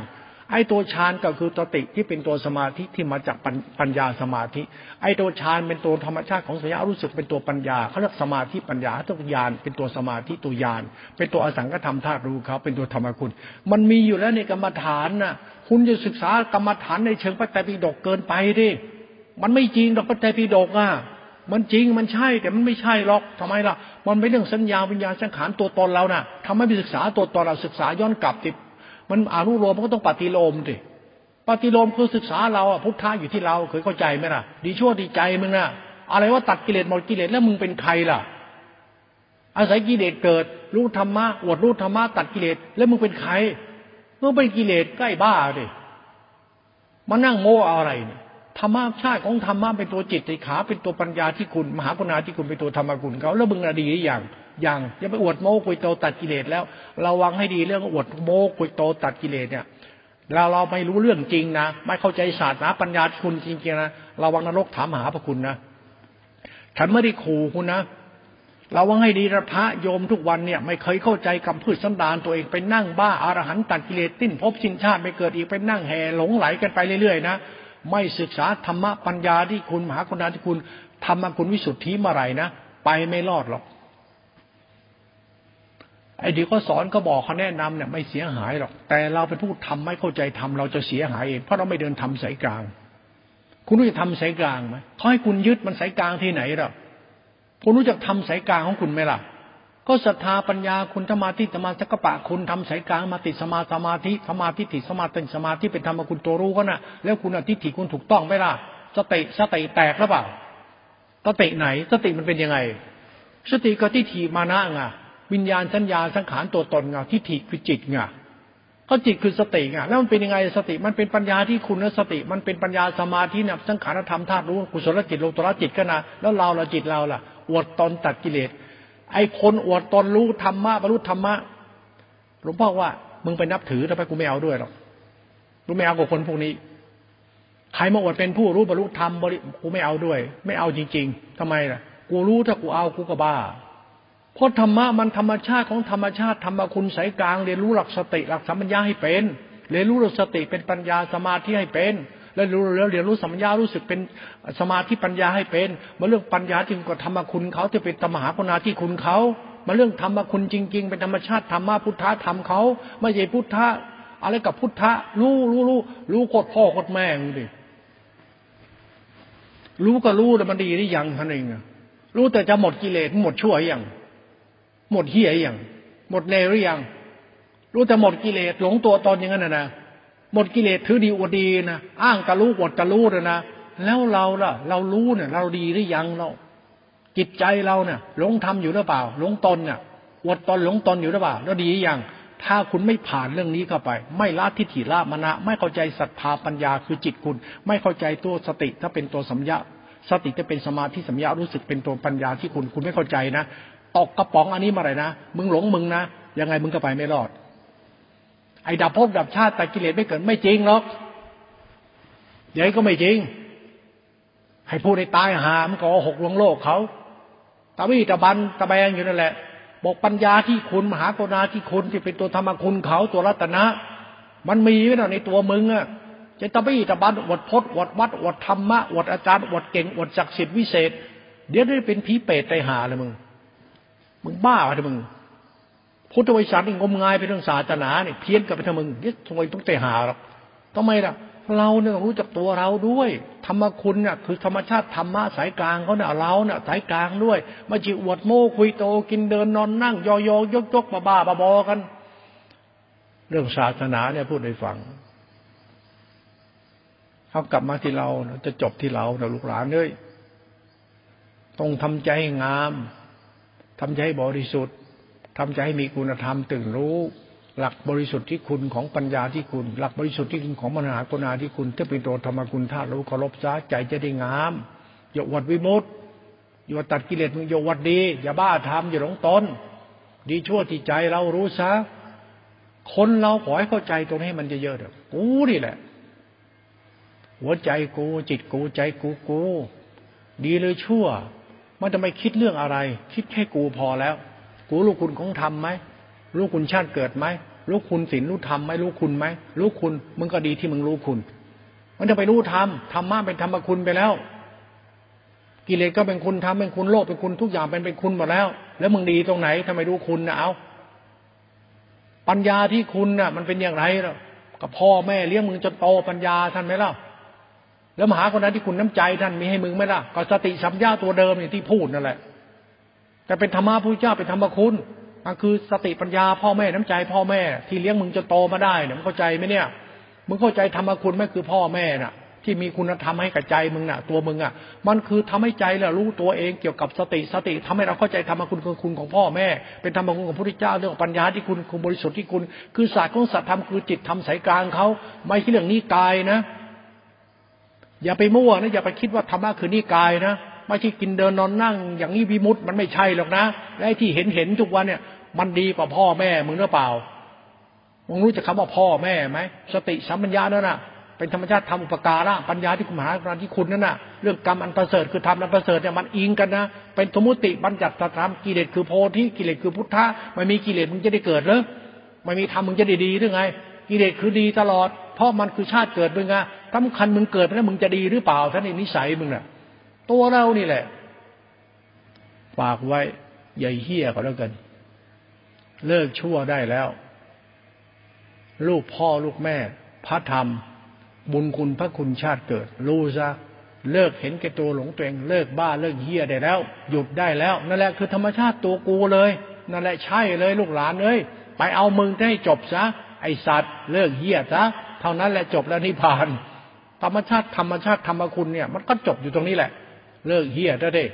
ไอ้ตัวฌานก็คือตัวติที่เป็นตัวสมาธิที่มาจากปัญญาสมาธิ ไอ้ตัวฌานเป็นตัวธรรมชาติของสัญญารู้สึกเป็นตัวปัญญาเขาเรียกสมาธิปัญญาตัวญาณเป็นตัวสมาธิตัวญาณเป็นตัวอสังกธรรมธาตุรู้เขาเป็นตัวธรรมคุณ มันมีอยู่แล้วในกรรมฐานน่ะ คุณจะศึกษากรรมฐานในเชิงพระไตรปิฎกเกินไปดิมันไม่จริงหรอกพระไตรปิฎกอะมันจริงมันใช่แต่มันไม่ใช่หรอกทำไมล่ะ มันเป็นเรื่องสัญญาวิญญาณสังขารตัวตนเราน่ะทำให้ไปศึกษาตัวตนเราศึกษาย้อนกลับติด มันอนุโลมมันก็ต้องปฏิโลมดิปฏิโลมคือศึกษาเราอะพุทธะอยู่ที่เราเคยเข้าใจไหมล่ะ ดีชั่วดีใจมึงนะอะไรว่าตัดกิเลสหมดกิเลสแล้วมึงเป็นใครล่ะ อาศัยกิเลสเกิด รู้ธรรมะอวดรู้ธรรมะตัดกิเลสแล้วมึงเป็นใครมึงเป็นกิเลสใกล้บ้าดิมานั่งโม้อะไรเนี่ยธรรมะชาติของธรรมะเป็นตัวจิตในขา เป็นตัวปัญญาที่คุณ มหากุณาที่คุณเป็นตัวธรรมกุลเขาแล้วมึงอะดีหรือยัง อยังอย่าไปอวดโม้กุยโตตัดกิเลสแล้วระวังให้ดีเรื่องอวดโม้กุยโตตัดกิเลสเนี่ยเราเราไม่รู้เรื่องจริงนะไม่เข้าใจศาสตร์นะปัญญาคุณจริงๆนะระวังนรกถามหาพระคุณนะฉันไม่ได้ขู่คุณนะเราว่าให้ดีระพระโยมทุกวันเนี่ย ไม่เคยเข้าใจคำพืชสันดานตัวเองไปนั่งบ้าอารหันตัดกิเลสติ้นพบชิงชาติไม่เกิดอีกไปนั่งแห่หลงไหลกันไปเรื่อยๆนะไม่ศึกษาธรรมะปัญญาที่คุณมหาคุณาที่คุณทำมาคุณวิสุทธิเมื่อไหร่นะไปไม่รอดหรอก ไอ้เดี๋ยวก็สอนก็บอกเขาแนะนำเนี่ยไม่เสียหายหรอก แต่เราเป็นผู้ทำไม่เข้าใจทำเราจะเสียหายเองเพราะเราไม่เดินทำสายกลาง คุณรู้จะทำสายกลางไหมเขาให้คุณยึดมันสายกลางที่ไหนหรอคุณรู้จักทำสายกลางของคุณไหมล่ะ ก็ศรัทธาปัญญาคุณธรรมาทิธรรมาสักปะคุณทำสายกลางมาติดสมาสมาธิสมาธิติสมาติสมาธิเป็นธรรมคุณตัวรู้ก็นะแล้วคุณอทิฏฐิคุณถูกต้องไหมล่ะสติสติแตกหรือเปล่าสติไหนสติมันเป็นยังไง สติกับทิฏฐิมานะไง วิญญาณสัญญาสังขารตัวตนไงทิฏฐิคือจิตไงก็จิตคือสติไงแล้วมันเป็นยังไงสติมันเป็นปัญญาที่คุณนะสติ มันเป็นปัญญาสมาธิเนี่ยสังขารธรรมธาตุรู้กุศลจิตโลตระจิตก็นะแล้วเราละจิตเราล่ะอวดตนตัดกิเลสไอ้คนอวดตนรู้ธรรมะบรรลุธรรมะหลวงพ่อว่ามึงไปนับถือทำไมกูไม่เอาด้วยหรอกรู้ไม่เอากับคนพวกนี้ ใครมาอวดเป็นผู้รู้บรรลุธรรมบริกูไม่เอาด้วย ไม่เอาจริง ๆทำไมล่ะ กูรู้ถ้ากูเอากูก็บ้า เพราะธรรมะมันธรรมชาติของธรรมชาติธรรมคุณสายกลางเรียนรู้หลักสติหลักสัมปัญญาให้เป็นเรียนรู้หลักสติเป็นปัญญาสมาธิให้เป็นแล้วรู้แล้วเรียนรู้สัมญารู้สึกเป็นสมาธิปัญญาให้เป็นมาเรื่องปัญญาจริงก็ธรรมคุณเขาจะเป็นธรรมหาคุณาที่คุณเขามาเรื่องธรรมคุณจริง ๆ เป็นธรรมชาติธรรมะพุทธะธรรมเขาไม่ใช่พุทธะอะไรกับพุทธะรู้รู้รู้รู้โคตรพ่อโคตรแม่งดิรู้ก็รู้แต่มันดีหรือยังท่านเองรู้แต่จะหมดกิเลสหมดชั่วยัง หมดเหี้ยยังหมดเลวหรือยัง รู้แต่หมดกิเลสหลงตัวตนอย่างนั้นนะหมดกิเลสถือดีอวดดีนะอ้างตะรู้อวดตะรู้เลยนะแล้วเราล่ะ เรารู้เนี่ย เราดีหรือยังเรา จิตใจเราเนี่ยหลงทำอยู่หรือเปล่า หลงตนเนี่ยอวดตนหลงตนอยู่หรือเปล่าแล้วดีหรือยังถ้าคุณไม่ผ่านเรื่องนี้เข้าไป ไม่ละทิฏฐิละมณะ ไม่เข้าใจศรัทธาปัญญาคือจิตคุณ ไม่เข้าใจตัวสติถ้าเป็นตัวสัมยาสติจะเป็นสมาธิสัมยารู้สึกเป็นตัวปัญญาที่คุณคุณไม่เข้าใจนะ ตกกระป๋องอันนี้มาเลยนะมึงหลงมึงนะยังไงมึงก็ไปไม่รอด ไอ้ดับภพดับชาติแต่กิเลสไม่เกิดไม่จริงหรอกเดี๋ยวก็ไม่จริง ให้พูดให้ตายหามก็หกลวงโลกเขาตะวีตะบันตะแบงอยู่นั่นแหละบอกปัญญาที่คุณมหากรุณาที่คุณที่เป็นตัวธรรมคุณเขาตัวรัตนะ มันมีไว้ในตัวมึงอะจะตะบี้ตะบันอวดพจน์อวดวัดอวดธรรมะอวดอาจารย์อวดเก่งอวดศักดิ์สิทธิ์วิเศษ เดี๋ยวได้เป็นผีเปรตไตหาเลยมึง มึงบ้าอะไรมึงพุทธวิสันี่งมงายไปเรื่องศาสนาเนี่ยเพี้ยนกับไปทำมึงนี่ทำไมต้องเตะหาหรอกทำไมล่ะ เราเนี่ยรู้จักตัวเราด้วย ธรรมคุณเนี่ยคือธรรมชาติธรรมะสายกลางเขาเนี่ยเราเนี่ยสายกลางด้วยมาจิอวดโม้คุยโตกินเดินนอนนั่ง ยอยยกยกบ้าบ้าบอกัน เรื่องศาสนาเนี่ยพูดให้ฟังเขากลับมาที่เราจะจบที่เราเราลูกหลานเลยต้องทำใจงาม ทำใจให้บริสุทธิ์ทำใจให้มีคุณธรรมตื่นรู้ หลักบริสุทธิ์ที่คุณของปัญญาที่คุณ หลักบริสุทธิ์ที่คุณของมหากรณาที่คุณถ้าเป็นตัวธรรมคุณธาตุรู้เคารพซะใจจะได้งามอย่าวัดวิมุตติอย่าตัดกิเลสมึงอย่าวัดดี อย่าบ้าทำอย่าหลงตนดีชั่วที่ใจเรารู้ซะคนเราขอให้เข้าใจตรงนี้มันจะเยอะเถอะกูนี่แหละ หัวใจกูจิตกูใจกูกู ดีเลยชั่ว มันจะไม่คิดเรื่องอะไร คิดแค่กูพอแล้ว กูรู้คุณของธรรมไหมรู้คุณชาติเกิดไหมรู้คุณศีลรู้ธรรมไหมรู้คุณไหมรู้คุณมึงก็ดีที่มึงรู้คุณ มันจะไปรู้ธรรมธรรมะเป็นธรรมคุณไปแล้ว กิเลสก็เป็นคุณธรรมเป็นคุณโลภเป็นคุณทุกอย่างเป็นเป็นคุณหมดแล้ว แล้วมึงดีตรงไหนทำไมรู้คุณนะเอาปัญญาที่คุณน่ะ มันเป็นอย่างไรล่ะกับพ่อแม่เลี้ยงมึงจนโตปัญญาท่านไหมล่ะ แล้วมหาคนนั้นที่คุณน้ำใจท่านมีให้มึงไหมล่ะก็สติสัมยาตัวเดิมอย่างที่พูดนั่นแหละ แต่เป็นธรรมะพระเจ้าเป็นธรรมคุณมันคือสติปัญญาพ่อแม่น้ำใจ พ่อแม่ ที่เลี้ยงมึงจะโตมาได้เนี่ยมึงเข้าใจไหมเนี่ยมึงเข้าใจธรรมคุณไหมคือพ่อแม่น่ะ ที่มีคุณธรรมให้กับใจมึงน่ะ ตัวมึงอะ มันคือทำให้ใจเรารู้ตัวเองเกี่ยวกับสติสติทำให้เราเข้าใจธรรมคุณคือคุณของพ่อแม่ เป็นธรรมคุณของพระพุทธเจ้าเรื่องปัญญาที่คุณคุณบริสุทธิ์ที่คุณ คือศาสตร์ของสัตธรรมคือจิตทำสายกลางเขาไม่ใช่เรื่องนี้กายนะ อย่าไปมั่วนะอย่าไปคิดว่าธรรมะคือนิกายนะไม่ใช่กินเดินนอนนั่ง อย่างนี้วิมุตต์มันไม่ใช่หรอกนะและที่เห็นเห็นทุกวันเนี่ย มันดีกว่าพ่อแม่มึงหรือเปล่ามึงรู้จักคำว่าพ่อแม่ไหมสติสัมปัญญานั่นน่ะ เป็นธรรมชาติทำอุปการะปัญญาที่คุณหาการที่คุณนั่นน่ะ เรื่องกรรมอันประเสริฐคือธรรมอันประเสริฐเนี่ยมันอิงกันนะเป็นสมมติบัญญัติธรรมกิเลสคือโพธิกิเลสคือพุทธะไม่มีกิเลสมึงจะได้เกิดหรือไม่มีธรรมมึงจะได้ดีหรือไง กิเลสคือดีตลอด เพราะมันคือชาติเกิดมึงไงสำคัญมึงเกิดแล้วมึงจะดีหรือเปล่าท่านนิสัยมึงน่ะ ตัวเรานี่แหละ ฝากไว้ใหญ่เฮี้ยก็แล้วกัน เลิกชั่วได้แล้ว ลูกพ่อลูกแม่ พระธรรม บุญคุณพระคุณชาติเกิด รู้ซะเลิกเห็นแก่ตัวหลงตัวเองเลิกบ้าเลิกเฮี้ยได้แล้ว หยุดได้แล้ว นั่นแหละคือธรรมชาติตัวกูเลย นั่นแหละใช่เลยลูกหลานเอ้ยไปเอามึงให้จบซะไอสัตว์ เลิกเฮี้ยซะ เท่านั้นแหละจบแล้วนิพพาน ธรรมชาติธรรมชาติธรรมคุณเนี่ย มันก็จบอยู่ตรงนี้แหละ เลิกเฮี้ยซะเด้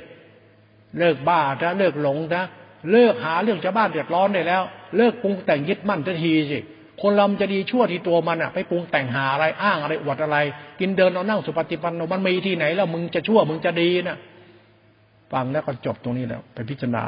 เลิกบ้าซะเลิกหลงซะเลิกหาเรื่องชาวบ้านเดือดร้อนได้แล้ว เลิกปรุงแต่งยึดมั่นทันทีสิคนเราจะดีชั่วที่ตัวมันอะไปปรุงแต่งหาอะไรอ้างอะไรอวดอะไร กินเดินเอานั่งสุปฏิปันโนมันมีที่ไหนแล้วมึงจะชั่วมึงจะดีนะฟังแล้วก็จบตรงนี้แล้ว ไปพิจารณา